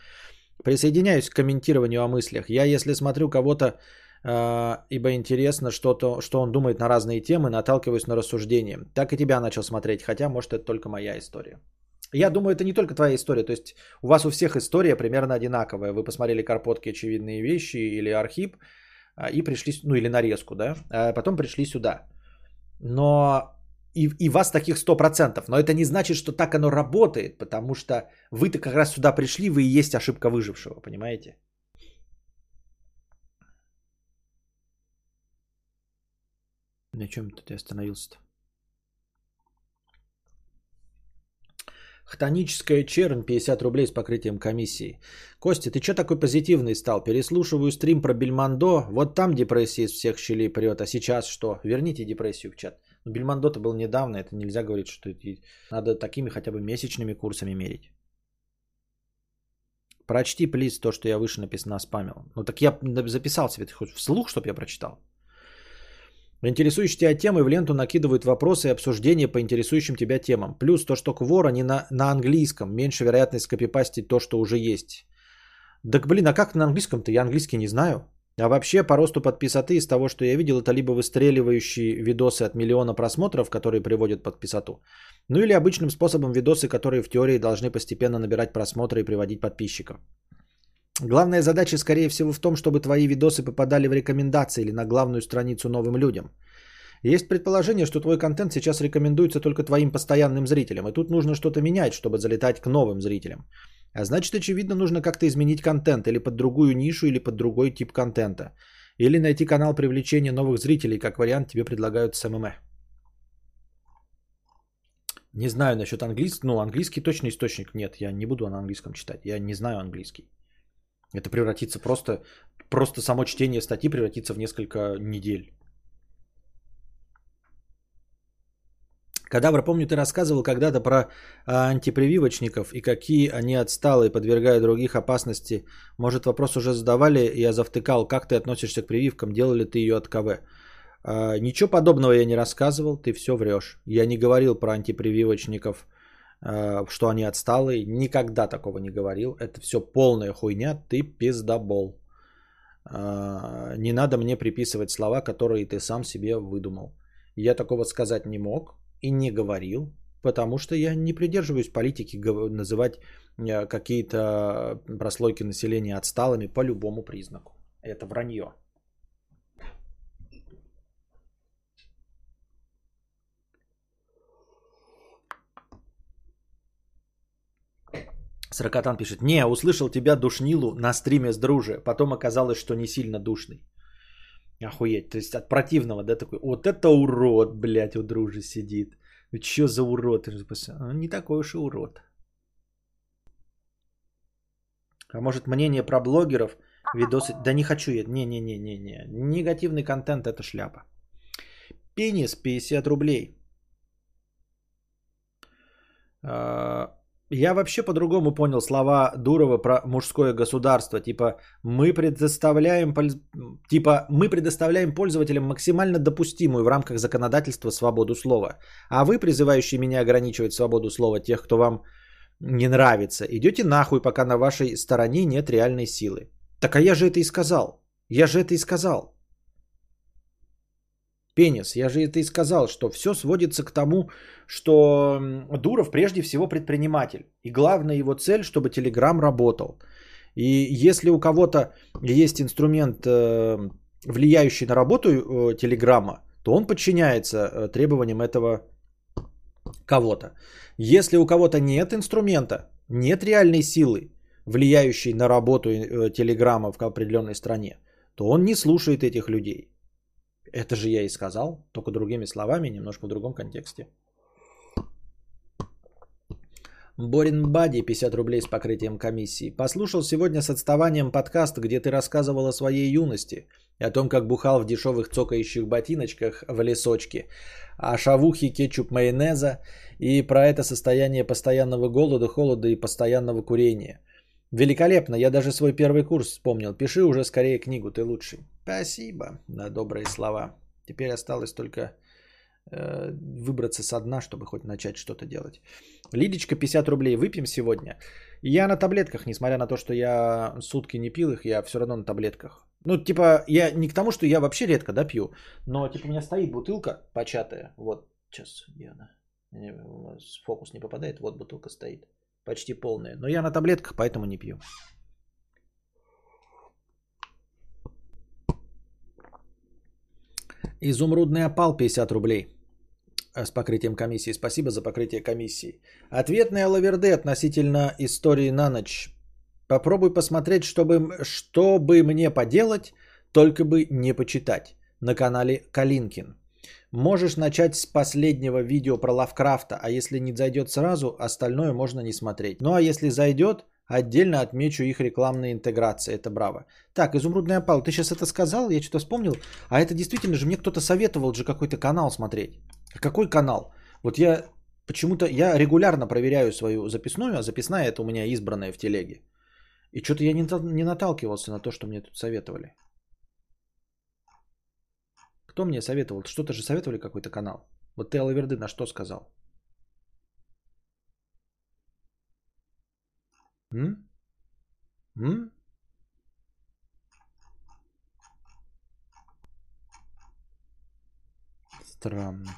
Присоединяюсь к комментированию о мыслях. Я, если смотрю кого-то, э, ибо интересно, что-то, что он думает на разные темы, наталкиваюсь на рассуждение. Так и тебя начал смотреть, хотя, может, это только моя история. Я думаю, это не только твоя история. То есть у вас у всех история примерно одинаковая. Вы посмотрели Карпотки очевидные вещи или Архип а, и пришли, ну или нарезку, да, а потом пришли сюда. Но и, и вас таких 100%. Но это не значит, что так оно работает, потому что вы-то как раз сюда пришли, вы и есть ошибка выжившего, понимаете? На чем я остановился-то? Хтоническая чернь 50 рублей с покрытием комиссии. Костя, ты что такой позитивный стал? Переслушиваю стрим про Бельмондо. Вот там депрессия из всех щелей прет. А сейчас что? Верните депрессию в чат. Ну, Бельмондо-то был недавно. Это нельзя говорить, что надо такими хотя бы месячными курсами мерить. Прочти, плиз, то, что я выше написано спамил. Ну так я записал себе, ты хоть вслух, чтобы я прочитал. Интересующие тебя темы в ленту накидывают вопросы и обсуждения по интересующим тебя темам. Плюс то, что Квора не на, на английском. Меньше вероятность скопипастить то, что уже есть. Так блин, а как на английском-то? Я английский не знаю. А вообще, по росту подписоты из того, что я видел, это либо выстреливающие видосы от миллиона просмотров, которые приводят подписоту, ну или обычным способом видосы, которые в теории должны постепенно набирать просмотры и приводить подписчиков. Главная задача, скорее всего, в том, чтобы твои видосы попадали в рекомендации или на главную страницу новым людям. Есть предположение, что твой контент сейчас рекомендуется только твоим постоянным зрителям, и тут нужно что-то менять, чтобы залетать к новым зрителям. А значит, очевидно, нужно как-то изменить контент или под другую нишу, или под другой тип контента. Или найти канал привлечения новых зрителей, как вариант тебе предлагают с ММЭ. Не знаю насчет английского. Ну, английский точно источник нет. Я не буду на английском читать. Я не знаю английский. Это превратится просто, просто само чтение статьи превратится в несколько недель. Кадавр, помню, ты рассказывал когда-то про а, антипрививочников и какие они отсталые, подвергая других опасности. Может, вопрос уже задавали, я завтыкал. Как ты относишься к прививкам? Делал ли ты ее от КВ? А, ничего подобного я не рассказывал, ты все врешь. Я не говорил про антипрививочников, а, что они отсталые. Никогда такого не говорил. Это все полная хуйня, ты пиздобол. А, не надо мне приписывать слова, которые ты сам себе выдумал. Я такого сказать не мог и не говорил, потому что я не придерживаюсь политики называть э, какие-то прослойки населения отсталыми по любому признаку. Это вранье. Сракотан пишет, не, услышал тебя душнилу на стриме с друже, потом оказалось, что не сильно душный. Охуеть. То есть от противного, да, такой, вот это урод, блядь, у дружи сидит. Ну что за урод? Он не такой уж и урод. А может мнение про блогеров, видосы... Да не хочу я, не-не-не-не-не. Негативный контент это шляпа. Пенис 50 рублей. А, я вообще по-другому понял слова Дурова про мужское государство. Типа мы предоставляем, типа мы предоставляем пользователям максимально допустимую в рамках законодательства свободу слова. А вы, призывающие меня ограничивать свободу слова тех, кто вам не нравится, идете нахуй, пока на вашей стороне нет реальной силы. Так а я же это и сказал. Я же это и сказал пенис. Я же это и сказал, что все сводится к тому, что Дуров прежде всего предприниматель. И главная его цель, чтобы Телеграм работал. И если у кого-то есть инструмент, э, влияющий на работу э, Телеграма, то он подчиняется э, требованиям этого кого-то. Если у кого-то нет инструмента, нет реальной силы, влияющей на работу Телеграма в определенной стране, то он не слушает этих людей. Это же я и сказал, только другими словами, немножко в другом контексте. Борин Бади, 50 рублей с покрытием комиссии. Послушал сегодня с отставанием подкаст, где ты рассказывал о своей юности, о том, как бухал в дешевых цокающих ботиночках в лесочке, о шавухе, кетчуп, майонеза и про это состояние постоянного голода, холода и постоянного курения. Великолепно, я даже свой первый курс вспомнил. Пиши уже скорее книгу, ты лучший. Спасибо на добрые слова. Теперь осталось только э, выбраться со дна, чтобы хоть начать что-то делать. Лидочка, 50 рублей. Выпьем сегодня. Я на таблетках, несмотря на то, что я сутки не пил их, я все равно на таблетках. Ну, типа, я не к тому, что я вообще редко, да, пью, но, типа, у меня стоит бутылка початая. Вот, сейчас, я, фокус не попадает, вот бутылка стоит почти полная. Но я на таблетках, поэтому не пью. Изумрудный опал 50 рублей э, с покрытием комиссии. Спасибо за покрытие комиссии. Ответная лаверды относительно истории на ночь. Попробуй посмотреть, чтобы, что бы мне поделать, только бы не почитать на канале Калинкин. Можешь начать с последнего видео про Лавкрафта, а если не зайдет сразу, остальное можно не смотреть. Ну а если зайдет, отдельно отмечу их рекламные интеграции. Это браво. Так, Изумрудный опал, ты сейчас это сказал, я что-то вспомнил. А это действительно же мне кто-то советовал же какой-то канал смотреть. Какой канал? Вот я почему-то, я регулярно проверяю свою записную, а записная это у меня избранная в телеге. И что-то я не, не наталкивался на то, что мне тут советовали. Кто мне советовал? Что-то же советовали какой-то канал. Вот ты, Алаверды, на что сказал? М? М? Странно.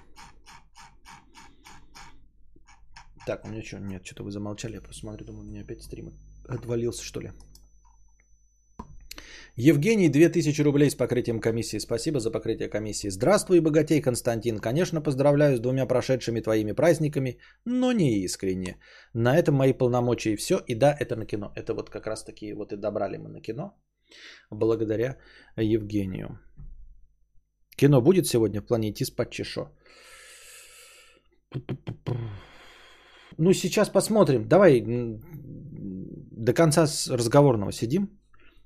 Так, у меня что? Нет, что-то вы замолчали. Я просто смотрю, думаю, у меня опять стрим отвалился, что ли. Евгений, 2000 рублей с покрытием комиссии. Спасибо за покрытие комиссии. Здравствуй, богатей, Константин. Конечно, поздравляю с двумя прошедшими твоими праздниками, но не искренне. На этом мои полномочия и все. И да, это на кино. Это вот как раз таки вот и добрали мы на кино. Благодаря Евгению. Кино будет сегодня в плане идти спать чешо. Ну, сейчас посмотрим. Давай до конца разговорного сидим.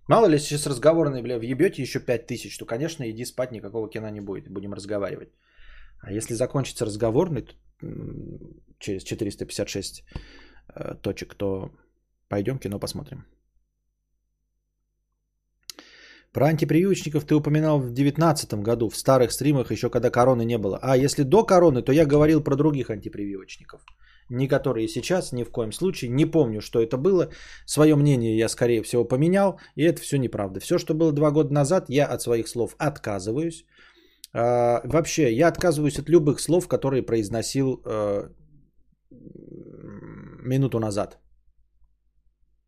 Мало ли, сейчас разговорный, бля, въебете еще 5000, то, конечно, иди спать, никакого кино не будет, будем разговаривать. А если закончится разговорный то, через 456 э, точек, то пойдем кино посмотрим. Про антипрививочников ты упоминал в 2019 году, в старых стримах, еще когда короны не было. А если до короны, то я говорил про других антипрививочников не которые сейчас, ни в коем случае. Не помню, что это было. Свое мнение я, скорее всего, поменял, и это все неправда. Все, что было два года назад, я от своих слов отказываюсь. А, вообще, я отказываюсь от любых слов, которые произносил а, минуту назад.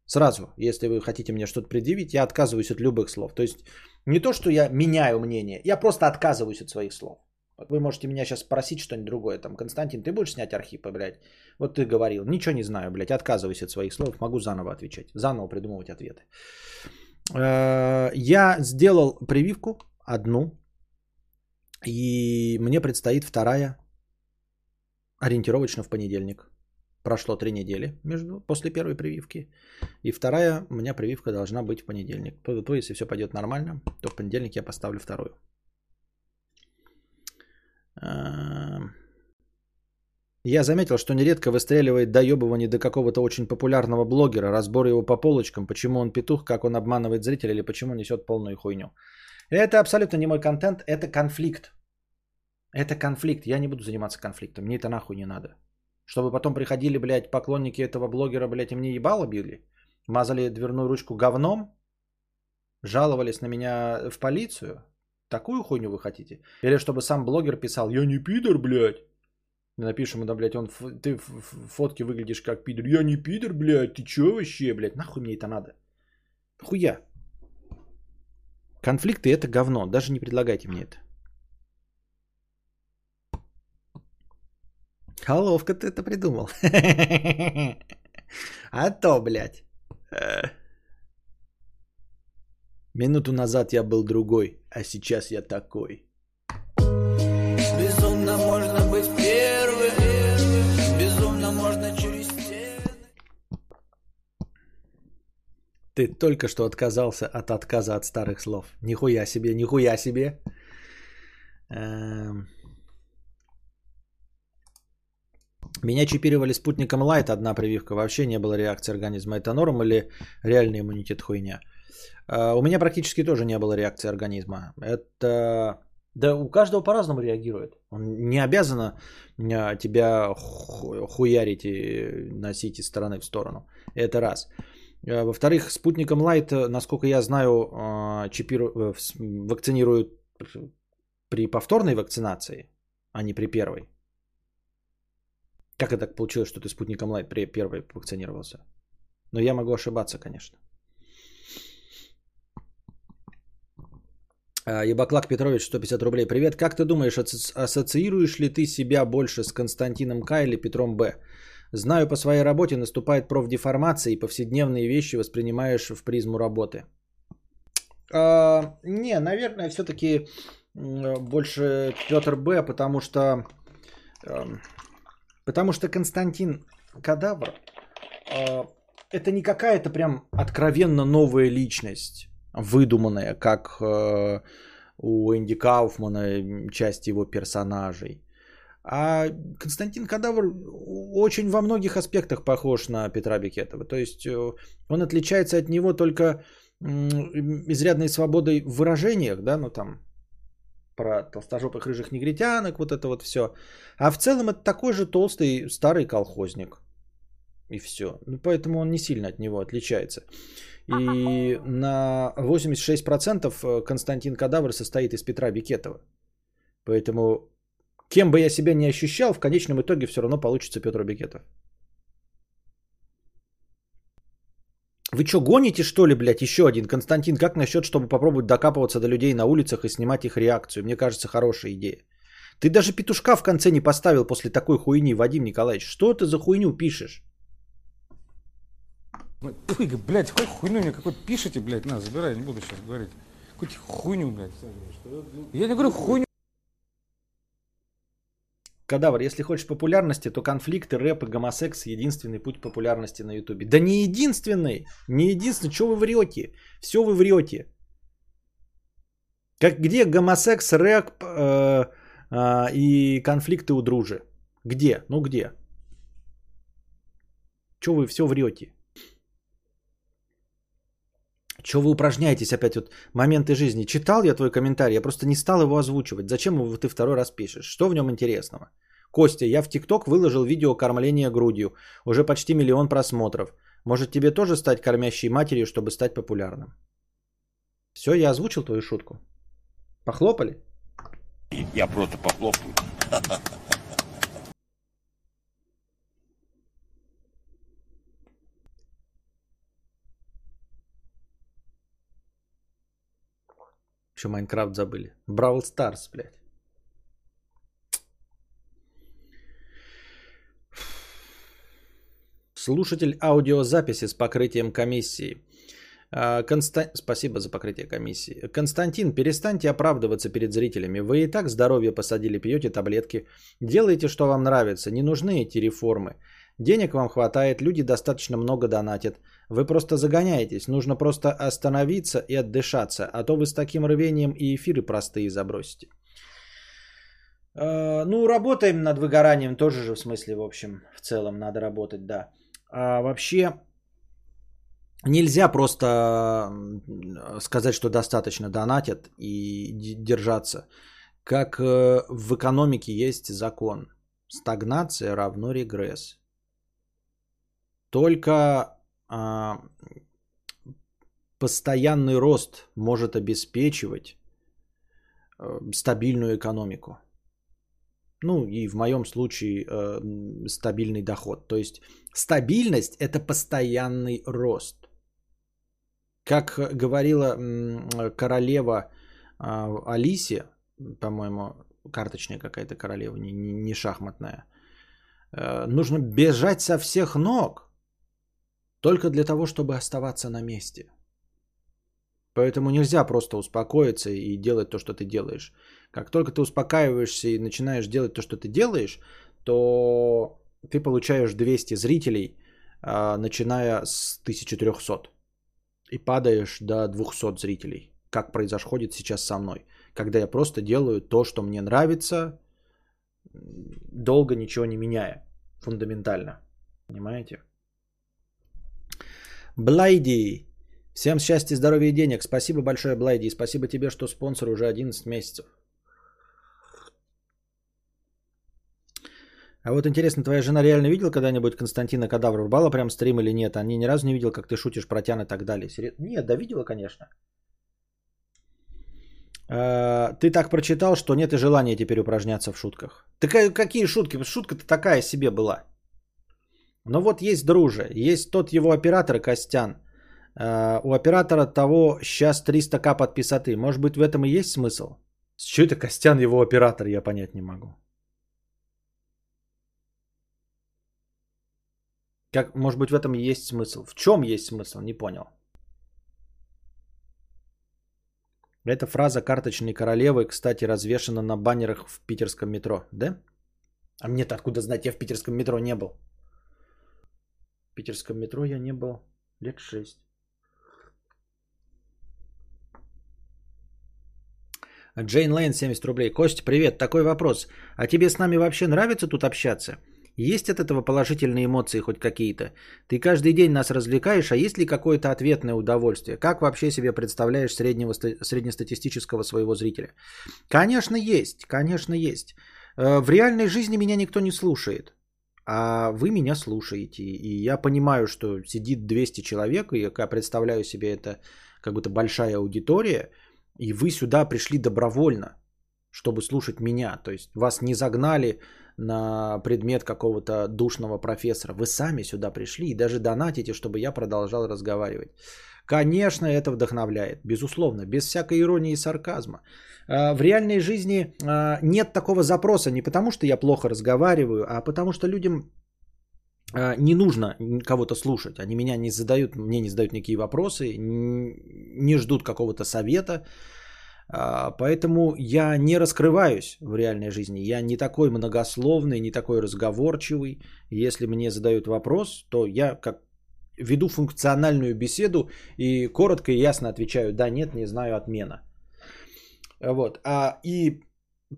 Сразу, если вы хотите мне что-то предъявить, я отказываюсь от любых слов. То есть не то, что я меняю мнение, я просто отказываюсь от своих слов. Вы можете меня сейчас спросить что-нибудь другое. Там, Константин, ты будешь снять архипа, блядь? Вот ты говорил. Ничего не знаю, блядь. Отказываюсь от своих слов. Могу заново отвечать. Заново придумывать ответы. Э, я сделал прививку одну. И мне предстоит вторая. Ориентировочно в понедельник. Прошло три недели между, после первой прививки. И вторая у меня прививка должна быть в понедельник. То, то если все пойдет нормально, то в понедельник я поставлю вторую. Я заметил, что нередко выстреливает доебывание до какого-то очень популярного блогера, разбор его по полочкам, почему он петух, как он обманывает зрителей или почему несет полную хуйню. Это абсолютно не мой контент, это конфликт. Это конфликт, я не буду заниматься конфликтом, мне это нахуй не надо. Чтобы потом приходили, блядь, поклонники этого блогера, блядь, и мне ебало били, мазали дверную ручку говном, жаловались на меня в полицию, Такую хуйню вы хотите? Или чтобы сам блогер писал, я не пидор, блядь. Напишем ему, да, блядь, он, ты в фотке выглядишь как пидор. Я не пидор, блядь, ты чё вообще, блядь, нахуй мне это надо? Хуя. Конфликты это говно, даже не предлагайте мне это. А ловко ты это придумал. А то, блядь. Минуту назад я был другой, а сейчас я такой. Безумно можно быть первым, безумно можно через Ты только что отказался от отказа от старых слов. Нихуя себе, нихуя себе. Эм... Меня чипировали спутником Лайт, одна прививка. Вообще не было реакции организма. Это норм или реальный иммунитет хуйня? А, у меня практически тоже не было реакции организма. Это... Да у каждого по-разному реагирует. Он не обязан тебя хуярить и носить из стороны в сторону. Это раз. А, во-вторых, спутником Лайт, насколько я знаю, чипиру... Э, вакцинируют при повторной вакцинации, а не при первой. Как это так получилось, что ты спутником Лайт при первой вакцинировался? Но я могу ошибаться, конечно. Ебаклак Петрович, 150 рублей. Привет, как ты думаешь, ассоциируешь ли ты себя больше с Константином К или Петром Б? Знаю по своей работе, наступает профдеформация и повседневные вещи воспринимаешь в призму работы. А, не, наверное, все-таки больше Петр Б, потому что эм, потому что Константин Кадавр э, это не какая-то прям откровенно новая личность, выдуманная, как э, у Энди Кауфмана часть его персонажей. А Константин Кадавр очень во многих аспектах похож на Петра Бекетова. То есть э, он отличается от него только изрядной свободой в выражениях, да, ну там про толстожопых рыжих негритянок, вот это вот все. А в целом это такой же толстый старый колхозник. И все. Ну, поэтому он не сильно от него отличается. И на 86% э, Константин Кадавр состоит из Петра Бекетова. Поэтому кем бы я себя не ощущал, в конечном итоге все равно получится Петр Бекетов. Вы что, гоните, что ли, блядь, еще один? Константин, как насчет, чтобы попробовать докапываться до людей на улицах и снимать их реакцию? Мне кажется, хорошая идея. Ты даже петушка в конце не поставил после такой хуйни, Вадим Николаевич. Что ты за хуйню пишешь? Ой, блядь, какой хуйню мне какой пишете, блядь, на, забирай, не буду сейчас говорить. Какую хуйню, блядь. Я не говорю хуйню. Кадавр, если хочешь популярности, то конфликты, рэп и гомосекс единственный путь популярности на ютубе. Да не единственный, не единственный, что вы врете? Все вы врете. Как, где гомосекс, рэп э, э, и конфликты у дружи? Где? Ну где? Что вы все врете? Что вы упражняетесь опять вот моменты жизни? Читал я твой комментарий, я просто не стал его озвучивать. Зачем его ты второй раз пишешь? Что в нем интересного? Костя, я в ТикТок выложил видео кормления грудью. Уже почти миллион просмотров. Может тебе тоже стать кормящей матерью, чтобы стать популярным? Все, я озвучил твою шутку. Похлопали? Я просто похлопаю. Еще Майнкрафт забыли. Бравл Старс, блядь. Слушатель аудиозаписи с покрытием комиссии. А, Конста... Спасибо за покрытие комиссии. Константин, перестаньте оправдываться перед зрителями. Вы и так здоровье посадили, пьете таблетки. Делайте, что вам нравится. Не нужны эти реформы. Денег вам хватает, люди достаточно много донатят. Вы просто загоняетесь. Нужно просто остановиться и отдышаться. А то вы с таким рвением и эфиры простые забросите. А, ну, работаем над выгоранием тоже же, в смысле, в общем, в целом надо работать, да. А вообще, нельзя просто сказать, что достаточно донатят и держаться. Как э, в экономике есть закон. Стагнация равно регресс. Только постоянный рост может обеспечивать а, стабильную экономику. Ну и в моем случае э, стабильный доход. То есть стабильность это постоянный рост. Как говорила э, королева э, Алисе, по-моему, карточная какая-то королева, не шахматная, э, нужно бежать со всех ног только для того, чтобы оставаться на месте. Поэтому нельзя просто успокоиться и делать то, что ты делаешь. Как только ты успокаиваешься и начинаешь делать то, что ты делаешь, то ты получаешь 200 зрителей, а, начиная с 1300. И падаешь до 200 зрителей, как произошло сейчас со мной. Когда я просто делаю то, что мне нравится, долго ничего не меняя, фундаментально. Понимаете? Блайди. Всем счастья, здоровья и денег. Спасибо большое, Блайди. Спасибо тебе, что спонсор уже 11 месяцев. А вот интересно, твоя жена реально видела когда-нибудь Константина Кадавра? Рубала прям стрим или нет? Они ни разу не видел, как ты шутишь про тян и так далее. Нет, да видела, конечно. А, ты так прочитал, что нет и желания теперь упражняться в шутках. Так какие шутки? Шутка-то такая себе была. Но вот есть друже, есть тот его оператор Костян. А, у оператора того сейчас 300к подписоты. Может быть в этом и есть смысл? С чего это Костян его оператор, я понять не могу. Как, может быть в этом и есть смысл? В чем есть смысл? Не понял. Эта фраза карточной королевы, кстати, развешена на баннерах в питерском метро, да? А мне-то откуда знать, я в питерском метро не был. Питерском метро я не был лет шесть. Джейн Лейн, 70 рублей. Костя, привет. Такой вопрос. А тебе с нами вообще нравится тут общаться? Есть от этого положительные эмоции хоть какие-то? Ты каждый день нас развлекаешь, а есть ли какое-то ответное удовольствие? Как вообще себе представляешь среднего, среднестатистического своего зрителя? Конечно, есть. Конечно, есть. Э, в реальной жизни меня никто не слушает. А вы меня слушаете. И я понимаю, что сидит 200 человек, и я представляю себе это как будто большая аудитория, и вы сюда пришли добровольно, чтобы слушать меня. То есть вас не загнали на предмет какого-то душного профессора. Вы сами сюда пришли и даже донатите, чтобы я продолжал разговаривать. Конечно, это вдохновляет, безусловно, без всякой иронии и сарказма. А, в реальной жизни а, нет такого запроса не потому, что я плохо разговариваю, а потому что людям а, не нужно кого-то слушать. Они меня не задают, мне не задают никакие вопросы, не ждут какого-то совета. Поэтому я не раскрываюсь в реальной жизни. Я не такой многословный, не такой разговорчивый. Если мне задают вопрос, то я как веду функциональную беседу и коротко и ясно отвечаю «да, нет, не знаю, отмена». Вот. А, и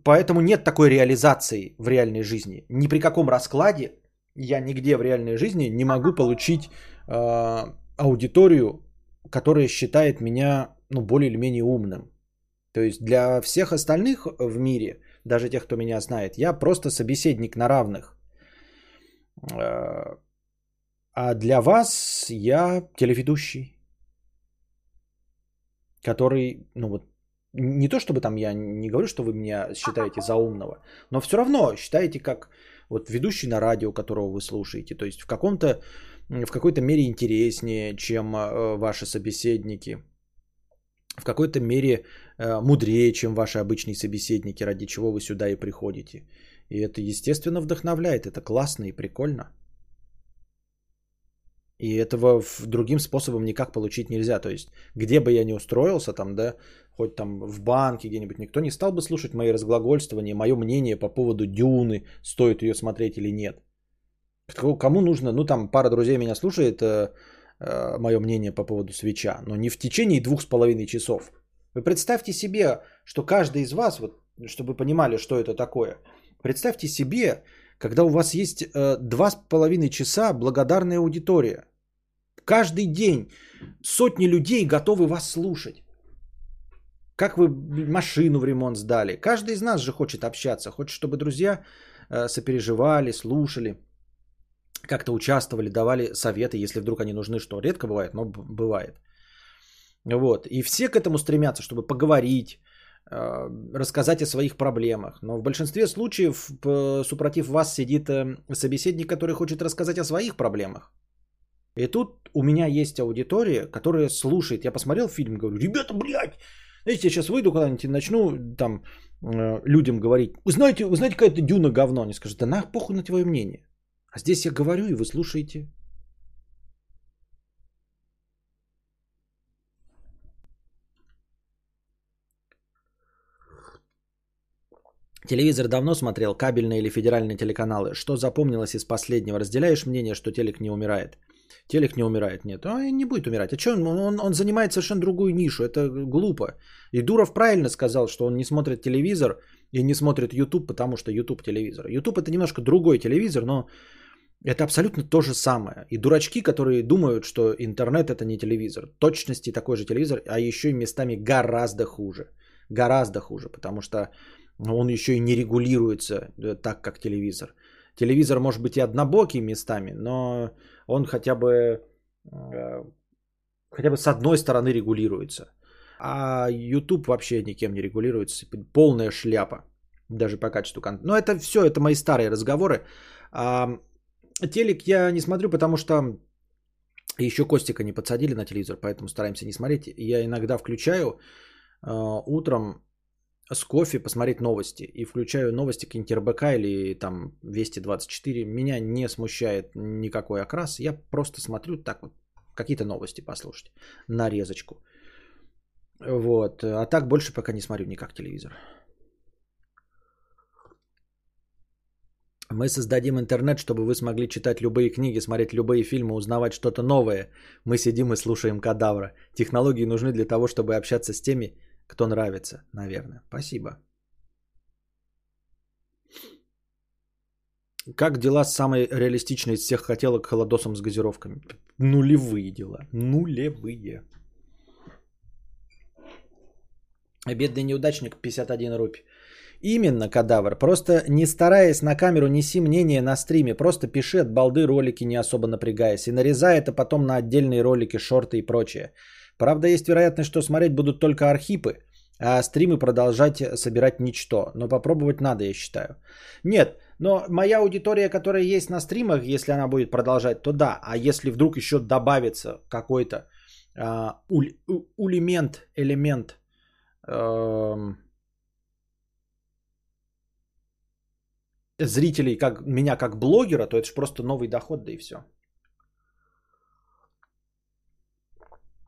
поэтому нет такой реализации в реальной жизни. Ни при каком раскладе я нигде в реальной жизни не могу получить э, аудиторию, которая считает меня ну, более или менее умным. То есть для всех остальных в мире, даже тех, кто меня знает, я просто собеседник на равных. Э, а для вас я телеведущий, который, ну вот, не то чтобы там я не говорю, что вы меня считаете за умного, но все равно считаете как вот ведущий на радио, которого вы слушаете. То есть в каком-то, в какой-то мере интереснее, чем э, ваши собеседники. В какой-то мере э, мудрее, чем ваши обычные собеседники, ради чего вы сюда и приходите. И это, естественно, вдохновляет. Это классно и прикольно. И этого другим способом никак получить нельзя. То есть, где бы я ни устроился, там, да, хоть там в банке где-нибудь, никто не стал бы слушать мои разглагольствования, мое мнение по поводу Дюны, стоит ее смотреть или нет. Кому нужно, ну там пара друзей меня слушает, э, э, мое мнение по поводу свеча, но не в течение двух с половиной часов. Вы представьте себе, что каждый из вас, вот, чтобы вы понимали, что это такое, представьте себе, когда у вас есть э, два с половиной часа благодарная аудитория. Каждый день сотни людей готовы вас слушать. Как вы машину в ремонт сдали? Каждый из нас же хочет общаться, хочет, чтобы друзья э, сопереживали, слушали, как-то участвовали, давали советы, если вдруг они нужны, что редко бывает, но бывает. Вот. И все к этому стремятся, чтобы поговорить, рассказать о своих проблемах. Но в большинстве случаев супротив вас сидит э, собеседник, который хочет рассказать о своих проблемах. И тут у меня есть аудитория, которая слушает. Я посмотрел фильм, говорю, ребята, блядь, знаете, я сейчас выйду куда-нибудь и начну там э, людям говорить, вы знаете, вы знаете, какая-то дюна говно. Они скажут, да на похуй на твое мнение. А здесь я говорю, и вы слушаете. Телевизор давно смотрел, кабельные или федеральные телеканалы. Что запомнилось из последнего? Разделяешь мнение, что телек не умирает? Телек не умирает, нет. А не будет умирать. А что он, он, он занимает совершенно другую нишу. Это глупо. И Дуров правильно сказал, что он не смотрит телевизор и не смотрит YouTube, потому что YouTube телевизор. YouTube это немножко другой телевизор, но это абсолютно то же самое. И дурачки, которые думают, что интернет это не телевизор. Точности такой же телевизор, а еще и местами гораздо хуже. Гораздо хуже, потому что он еще и не регулируется э, так, как телевизор. Телевизор может быть и однобокий местами, но он хотя бы, э, хотя бы с одной стороны регулируется. А YouTube вообще никем не регулируется. Полная шляпа. Даже по качеству контента. Но это все, это мои старые разговоры. А, телек я не смотрю, потому что еще Костика не подсадили на телевизор, поэтому стараемся не смотреть. Я иногда включаю э, утром с кофе посмотреть новости. И включаю новости какие-нибудь РБК или там 224. Меня не смущает никакой окрас. Я просто смотрю так вот, какие-то новости послушать. Нарезочку. Вот. А так больше пока не смотрю никак телевизор. Мы создадим интернет, чтобы вы смогли читать любые книги, смотреть любые фильмы, узнавать что-то новое. Мы сидим и слушаем кадавра. Технологии нужны для того, чтобы общаться с теми, кто нравится, наверное. Спасибо. Как дела с самой реалистичной из всех хотелок холодосом с газировками? Нулевые дела. Нулевые. Бедный неудачник 51 рупий. Именно, кадавр. Просто не стараясь на камеру, неси мнение на стриме. Просто пиши от балды ролики, не особо напрягаясь. И нарезай это потом на отдельные ролики, шорты и прочее. Правда, есть вероятность, что смотреть будут только архипы, а стримы продолжать собирать ничто. Но попробовать надо, я считаю. Нет, но моя аудитория, которая есть на стримах, если она будет продолжать, то да. А если вдруг еще добавится какой-то а, уль, улемент, элемент эм, зрителей, как меня как блогера, то это же просто новый доход, да и все.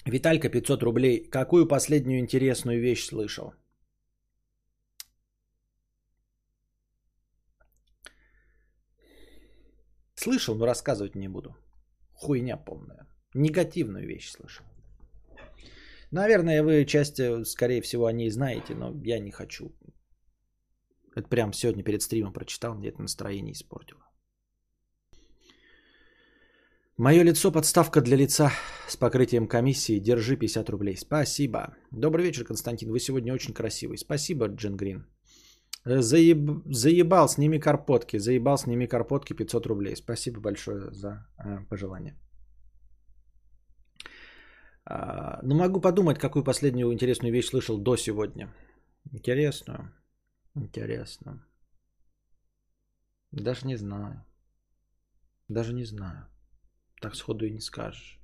Виталька 500 рублей. Какую последнюю интересную вещь слышал? Слышал, но рассказывать не буду. Хуйня полная. Негативную вещь слышал. Наверное, вы часть, скорее всего, о ней знаете, но я не хочу. Это прям сегодня перед стримом прочитал, мне это настроение испортило. Мое лицо подставка для лица с покрытием комиссии. Держи 50 рублей. Спасибо. Добрый вечер, Константин. Вы сегодня очень красивый. Спасибо, Джин Грин. Заеб... Заебал, сними карпотки. Заебал, сними карпотки 500 рублей. Спасибо большое за э, пожелание. А, ну, могу подумать, какую последнюю интересную вещь слышал до сегодня. Интересную. Интересно. Даже не знаю. Даже не знаю. Так сходу и не скажешь.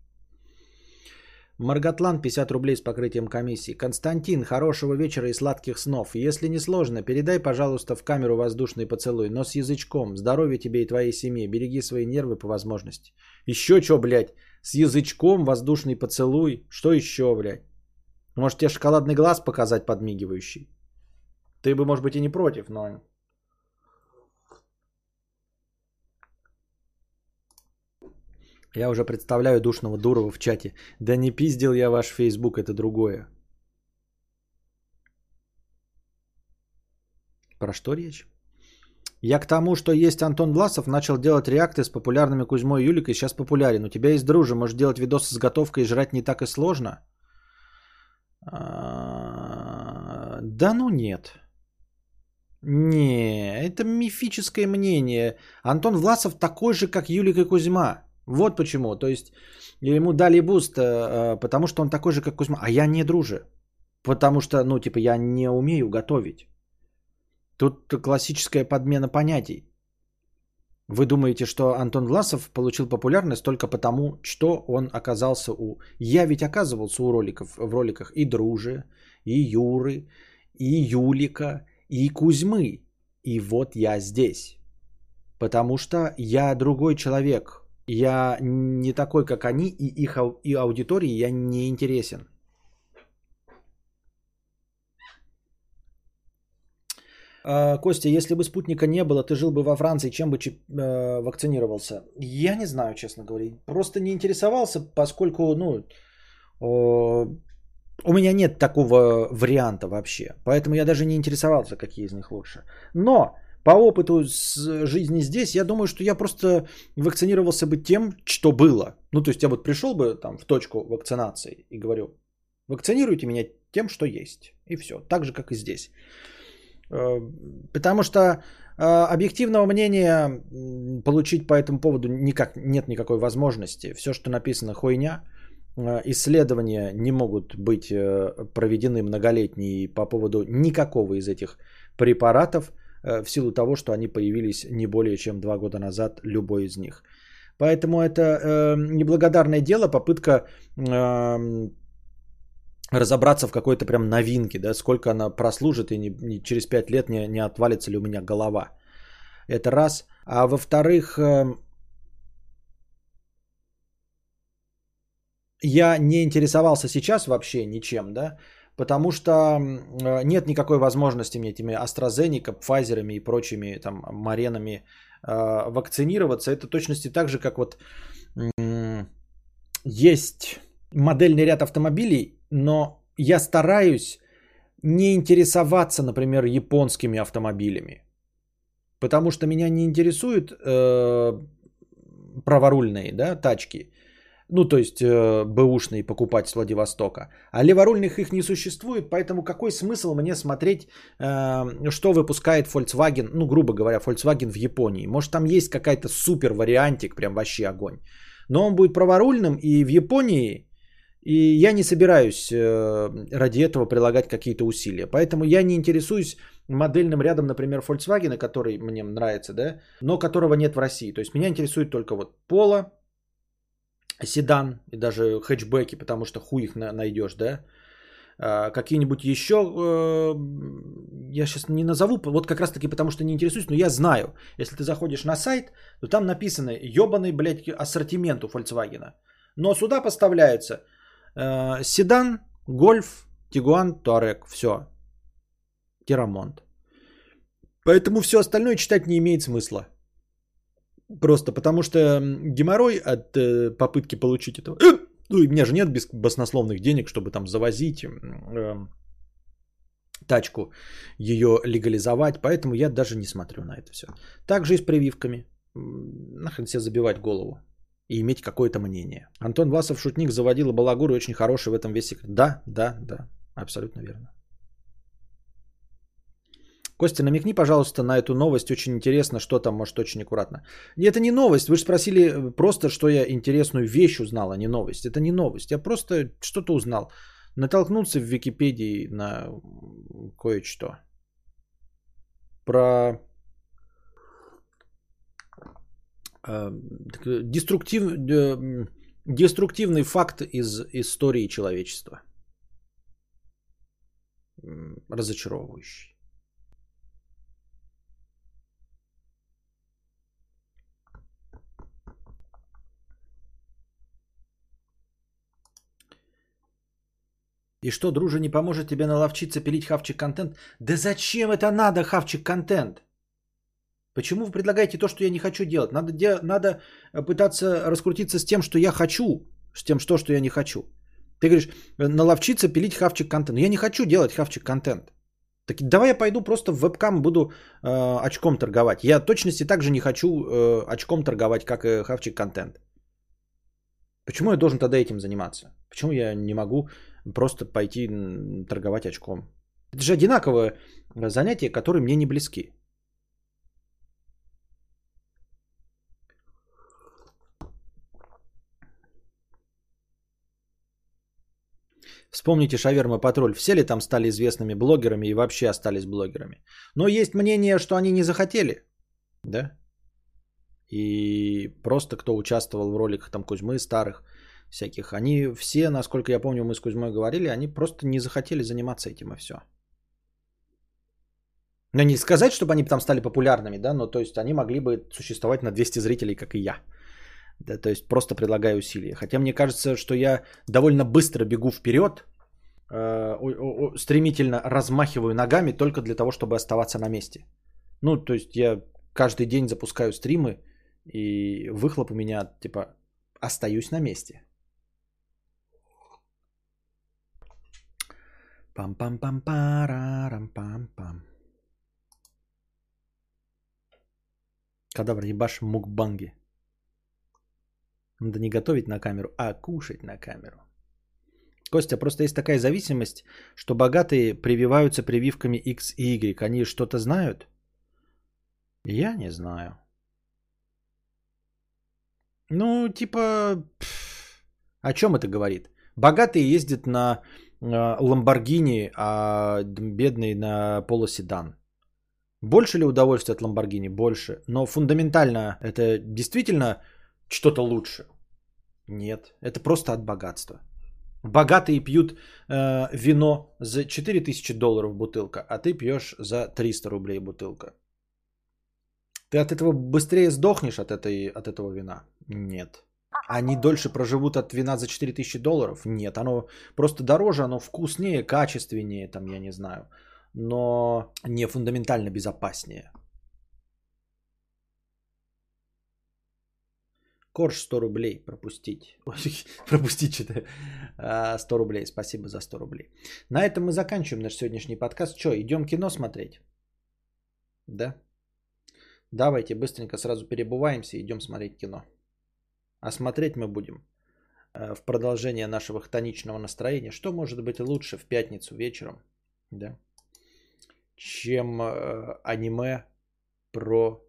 Маргатлан 50 рублей с покрытием комиссии. Константин, хорошего вечера и сладких снов. Если не сложно, передай, пожалуйста, в камеру воздушный поцелуй, но с язычком. Здоровья тебе и твоей семье. Береги свои нервы по возможности. Еще что, блядь? С язычком воздушный поцелуй? Что еще, блядь? Может тебе шоколадный глаз показать подмигивающий? Ты бы, может быть, и не против, но Я уже представляю душного Дурова в чате. Да не пиздил я ваш фейсбук, это другое. Про что речь? Я к тому, что есть Антон Власов, начал делать реакты с популярными Кузьмой и Юликой, сейчас популярен. У тебя есть дружи, можешь делать видосы с готовкой жрать не так и сложно? А, да ну нет. Не, это мифическое мнение. Антон Власов такой же, как Юлика и Кузьма. Вот почему. То есть ему дали boost, э, потому что он такой же, как Кузьма. А я не дружи. Потому что, ну, типа, я не умею готовить. Тут классическая подмена понятий. Вы думаете, что Антон Власов получил популярность только потому, что он оказался у... Я ведь оказывался у роликов, в роликах и Дружи, и Юры, и Юлика, и Кузьмы. И вот я здесь. Потому что я другой человек. Я не такой, как они, и их и аудитории я не интересен. А, Костя, если бы спутника не было, ты жил бы во Франции, чем бы э, вакцинировался? Я не знаю, честно говоря. Просто не интересовался, поскольку, ну, у меня нет такого варианта вообще. Поэтому я даже не интересовался, какие из них лучше. Но по опыту с жизни здесь, я думаю, что я просто вакцинировался бы тем, что было. Ну, то есть я вот пришел бы там в точку вакцинации и говорю, вакцинируйте меня тем, что есть. И все. Так же, как и здесь. Э, потому что э, объективного мнения получить по этому поводу никак нет никакой возможности. Все, что написано хуйня, э, исследования не могут быть проведены многолетние по поводу никакого из этих препаратов – Э, в силу того, что они появились не более чем два года назад, любой из них. Поэтому это э, неблагодарное дело, попытка э, разобраться в какой-то прям новинке, да, сколько она прослужит и не, не, через пять лет не, не отвалится ли у меня голова. Это раз. А во-вторых, э, я не интересовался сейчас вообще ничем, да, потому что э, нет никакой возможности мне этими AstraZeneca, Pfizer и прочими там маренами э, вакцинироваться. Это точности так же, как вот есть модельный ряд автомобилей, но я стараюсь не интересоваться, например, японскими автомобилями. Потому что меня не интересуют э, праворульные да, тачки. Ну, то есть э, бэушные покупать с Владивостока. А леворульных их не существует, поэтому какой смысл мне смотреть, э, что выпускает Volkswagen, ну, грубо говоря, Volkswagen в Японии. Может, там есть какая-то супер вариантик, прям вообще огонь. Но он будет праворульным и в Японии и я не собираюсь э, ради этого прилагать какие-то усилия. Поэтому я не интересуюсь модельным рядом, например, Volkswagen, который мне нравится, да, но которого нет в России. То есть меня интересует только вот Polo, седан и даже хэтчбеки, потому что хуй их найдешь, да. А, какие-нибудь еще, э, я сейчас не назову, вот как раз таки потому что не интересуюсь, но я знаю. Если ты заходишь на сайт, то там написано ебаный, блядь, ассортимент у Volkswagen. Но сюда поставляется – Э, седан, гольф, тигуан, туарек. Все. Тирамонт. Поэтому все остальное читать не имеет смысла. Просто потому что геморрой от э, попытки получить этого... Э, ну, и у меня же нет баснословных денег, чтобы там завозить э, тачку, ее легализовать. Поэтому я даже не смотрю на это все. Также и с прививками. Нахрен себе забивать голову и иметь какое-то мнение. Антон Васов, шутник, заводил и очень хороший в этом весь. Да, да, да, абсолютно верно. Костя, намекни, пожалуйста, на эту новость. Очень интересно, что там, может, очень аккуратно. Это не новость. Вы же спросили э, просто, что я интересную вещь узнал, а не новость. Это не новость. Я просто что-то узнал. Натолкнулся в Википедии на кое-что. Про Э, деструктив, э, деструктивный факт из истории человечества. Разочаровывающий. И что, друже, не поможет тебе наловчиться пилить хавчик контент? Да зачем это надо, хавчик контент? Почему вы предлагаете то, что я не хочу делать? Надо, де- надо пытаться раскрутиться с тем, что я хочу, с тем, что, что я не хочу. Ты говоришь, наловчиться пилить хавчик контент. Но я не хочу делать хавчик контент. Так давай я пойду просто в вебкам буду э, очком торговать. Я точности также не хочу э, очком торговать, как и хавчик контент. Почему я должен тогда этим заниматься? Почему я не могу просто пойти торговать очком? Это же одинаковое занятие, которое мне не близки. Вспомните Шаверма Патруль. Все ли там стали известными блогерами и вообще остались блогерами? Но есть мнение, что они не захотели. Да? И просто кто участвовал в роликах там Кузьмы старых всяких, они все, насколько я помню, мы с Кузьмой говорили, они просто не захотели заниматься этим и все. Но не сказать, чтобы они там стали популярными, да, но то есть они могли бы существовать на 200 зрителей, как и я. Да, то есть просто предлагаю усилия. Хотя мне кажется, что я довольно быстро бегу вперед, э, стремительно размахиваю ногами только для того, чтобы оставаться на месте. Ну, то есть я каждый день запускаю стримы, и выхлоп у меня типа остаюсь на месте. Пам-пам-пам-парам-пам-пам. Кадавр ебаш мукбанги. Надо не готовить на камеру, а кушать на камеру. Костя, просто есть такая зависимость, что богатые прививаются прививками X и Y. Они что-то знают? Я не знаю. Ну, типа, о чем это говорит? Богатые ездят на Ламборгини, а бедные на полоседан. Больше ли удовольствия от Ламборгини? Больше. Но фундаментально это действительно что-то лучше? Нет, это просто от богатства. Богатые пьют э, вино за 4000 долларов бутылка, а ты пьешь за 300 рублей бутылка. Ты от этого быстрее сдохнешь от, этой, от этого вина? Нет. Они дольше проживут от вина за 4000 долларов? Нет, оно просто дороже, оно вкуснее, качественнее, там, я не знаю, но не фундаментально безопаснее. Корж 100 рублей пропустить. пропустить что-то. 100 рублей. Спасибо за 100 рублей. На этом мы заканчиваем наш сегодняшний подкаст. Что, идем кино смотреть? Да? Давайте быстренько сразу перебываемся и идем смотреть кино. А смотреть мы будем э, в продолжение нашего хтоничного настроения. Что может быть лучше в пятницу вечером, да, чем э, аниме про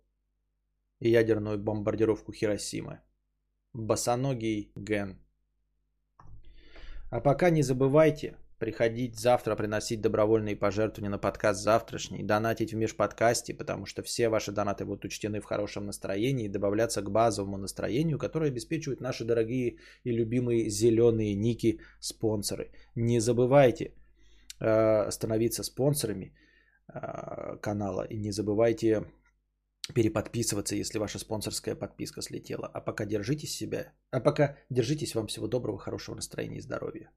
ядерную бомбардировку Хиросимы. Босоногий Ген. А пока не забывайте приходить завтра, приносить добровольные пожертвования на подкаст завтрашний, донатить в межподкасте, потому что все ваши донаты будут учтены в хорошем настроении и добавляться к базовому настроению, которое обеспечивают наши дорогие и любимые зеленые ники спонсоры. Не забывайте э, становиться спонсорами э, канала и не забывайте переподписываться, если ваша спонсорская подписка слетела. А пока держитесь себя. А пока держитесь. Вам всего доброго, хорошего настроения и здоровья.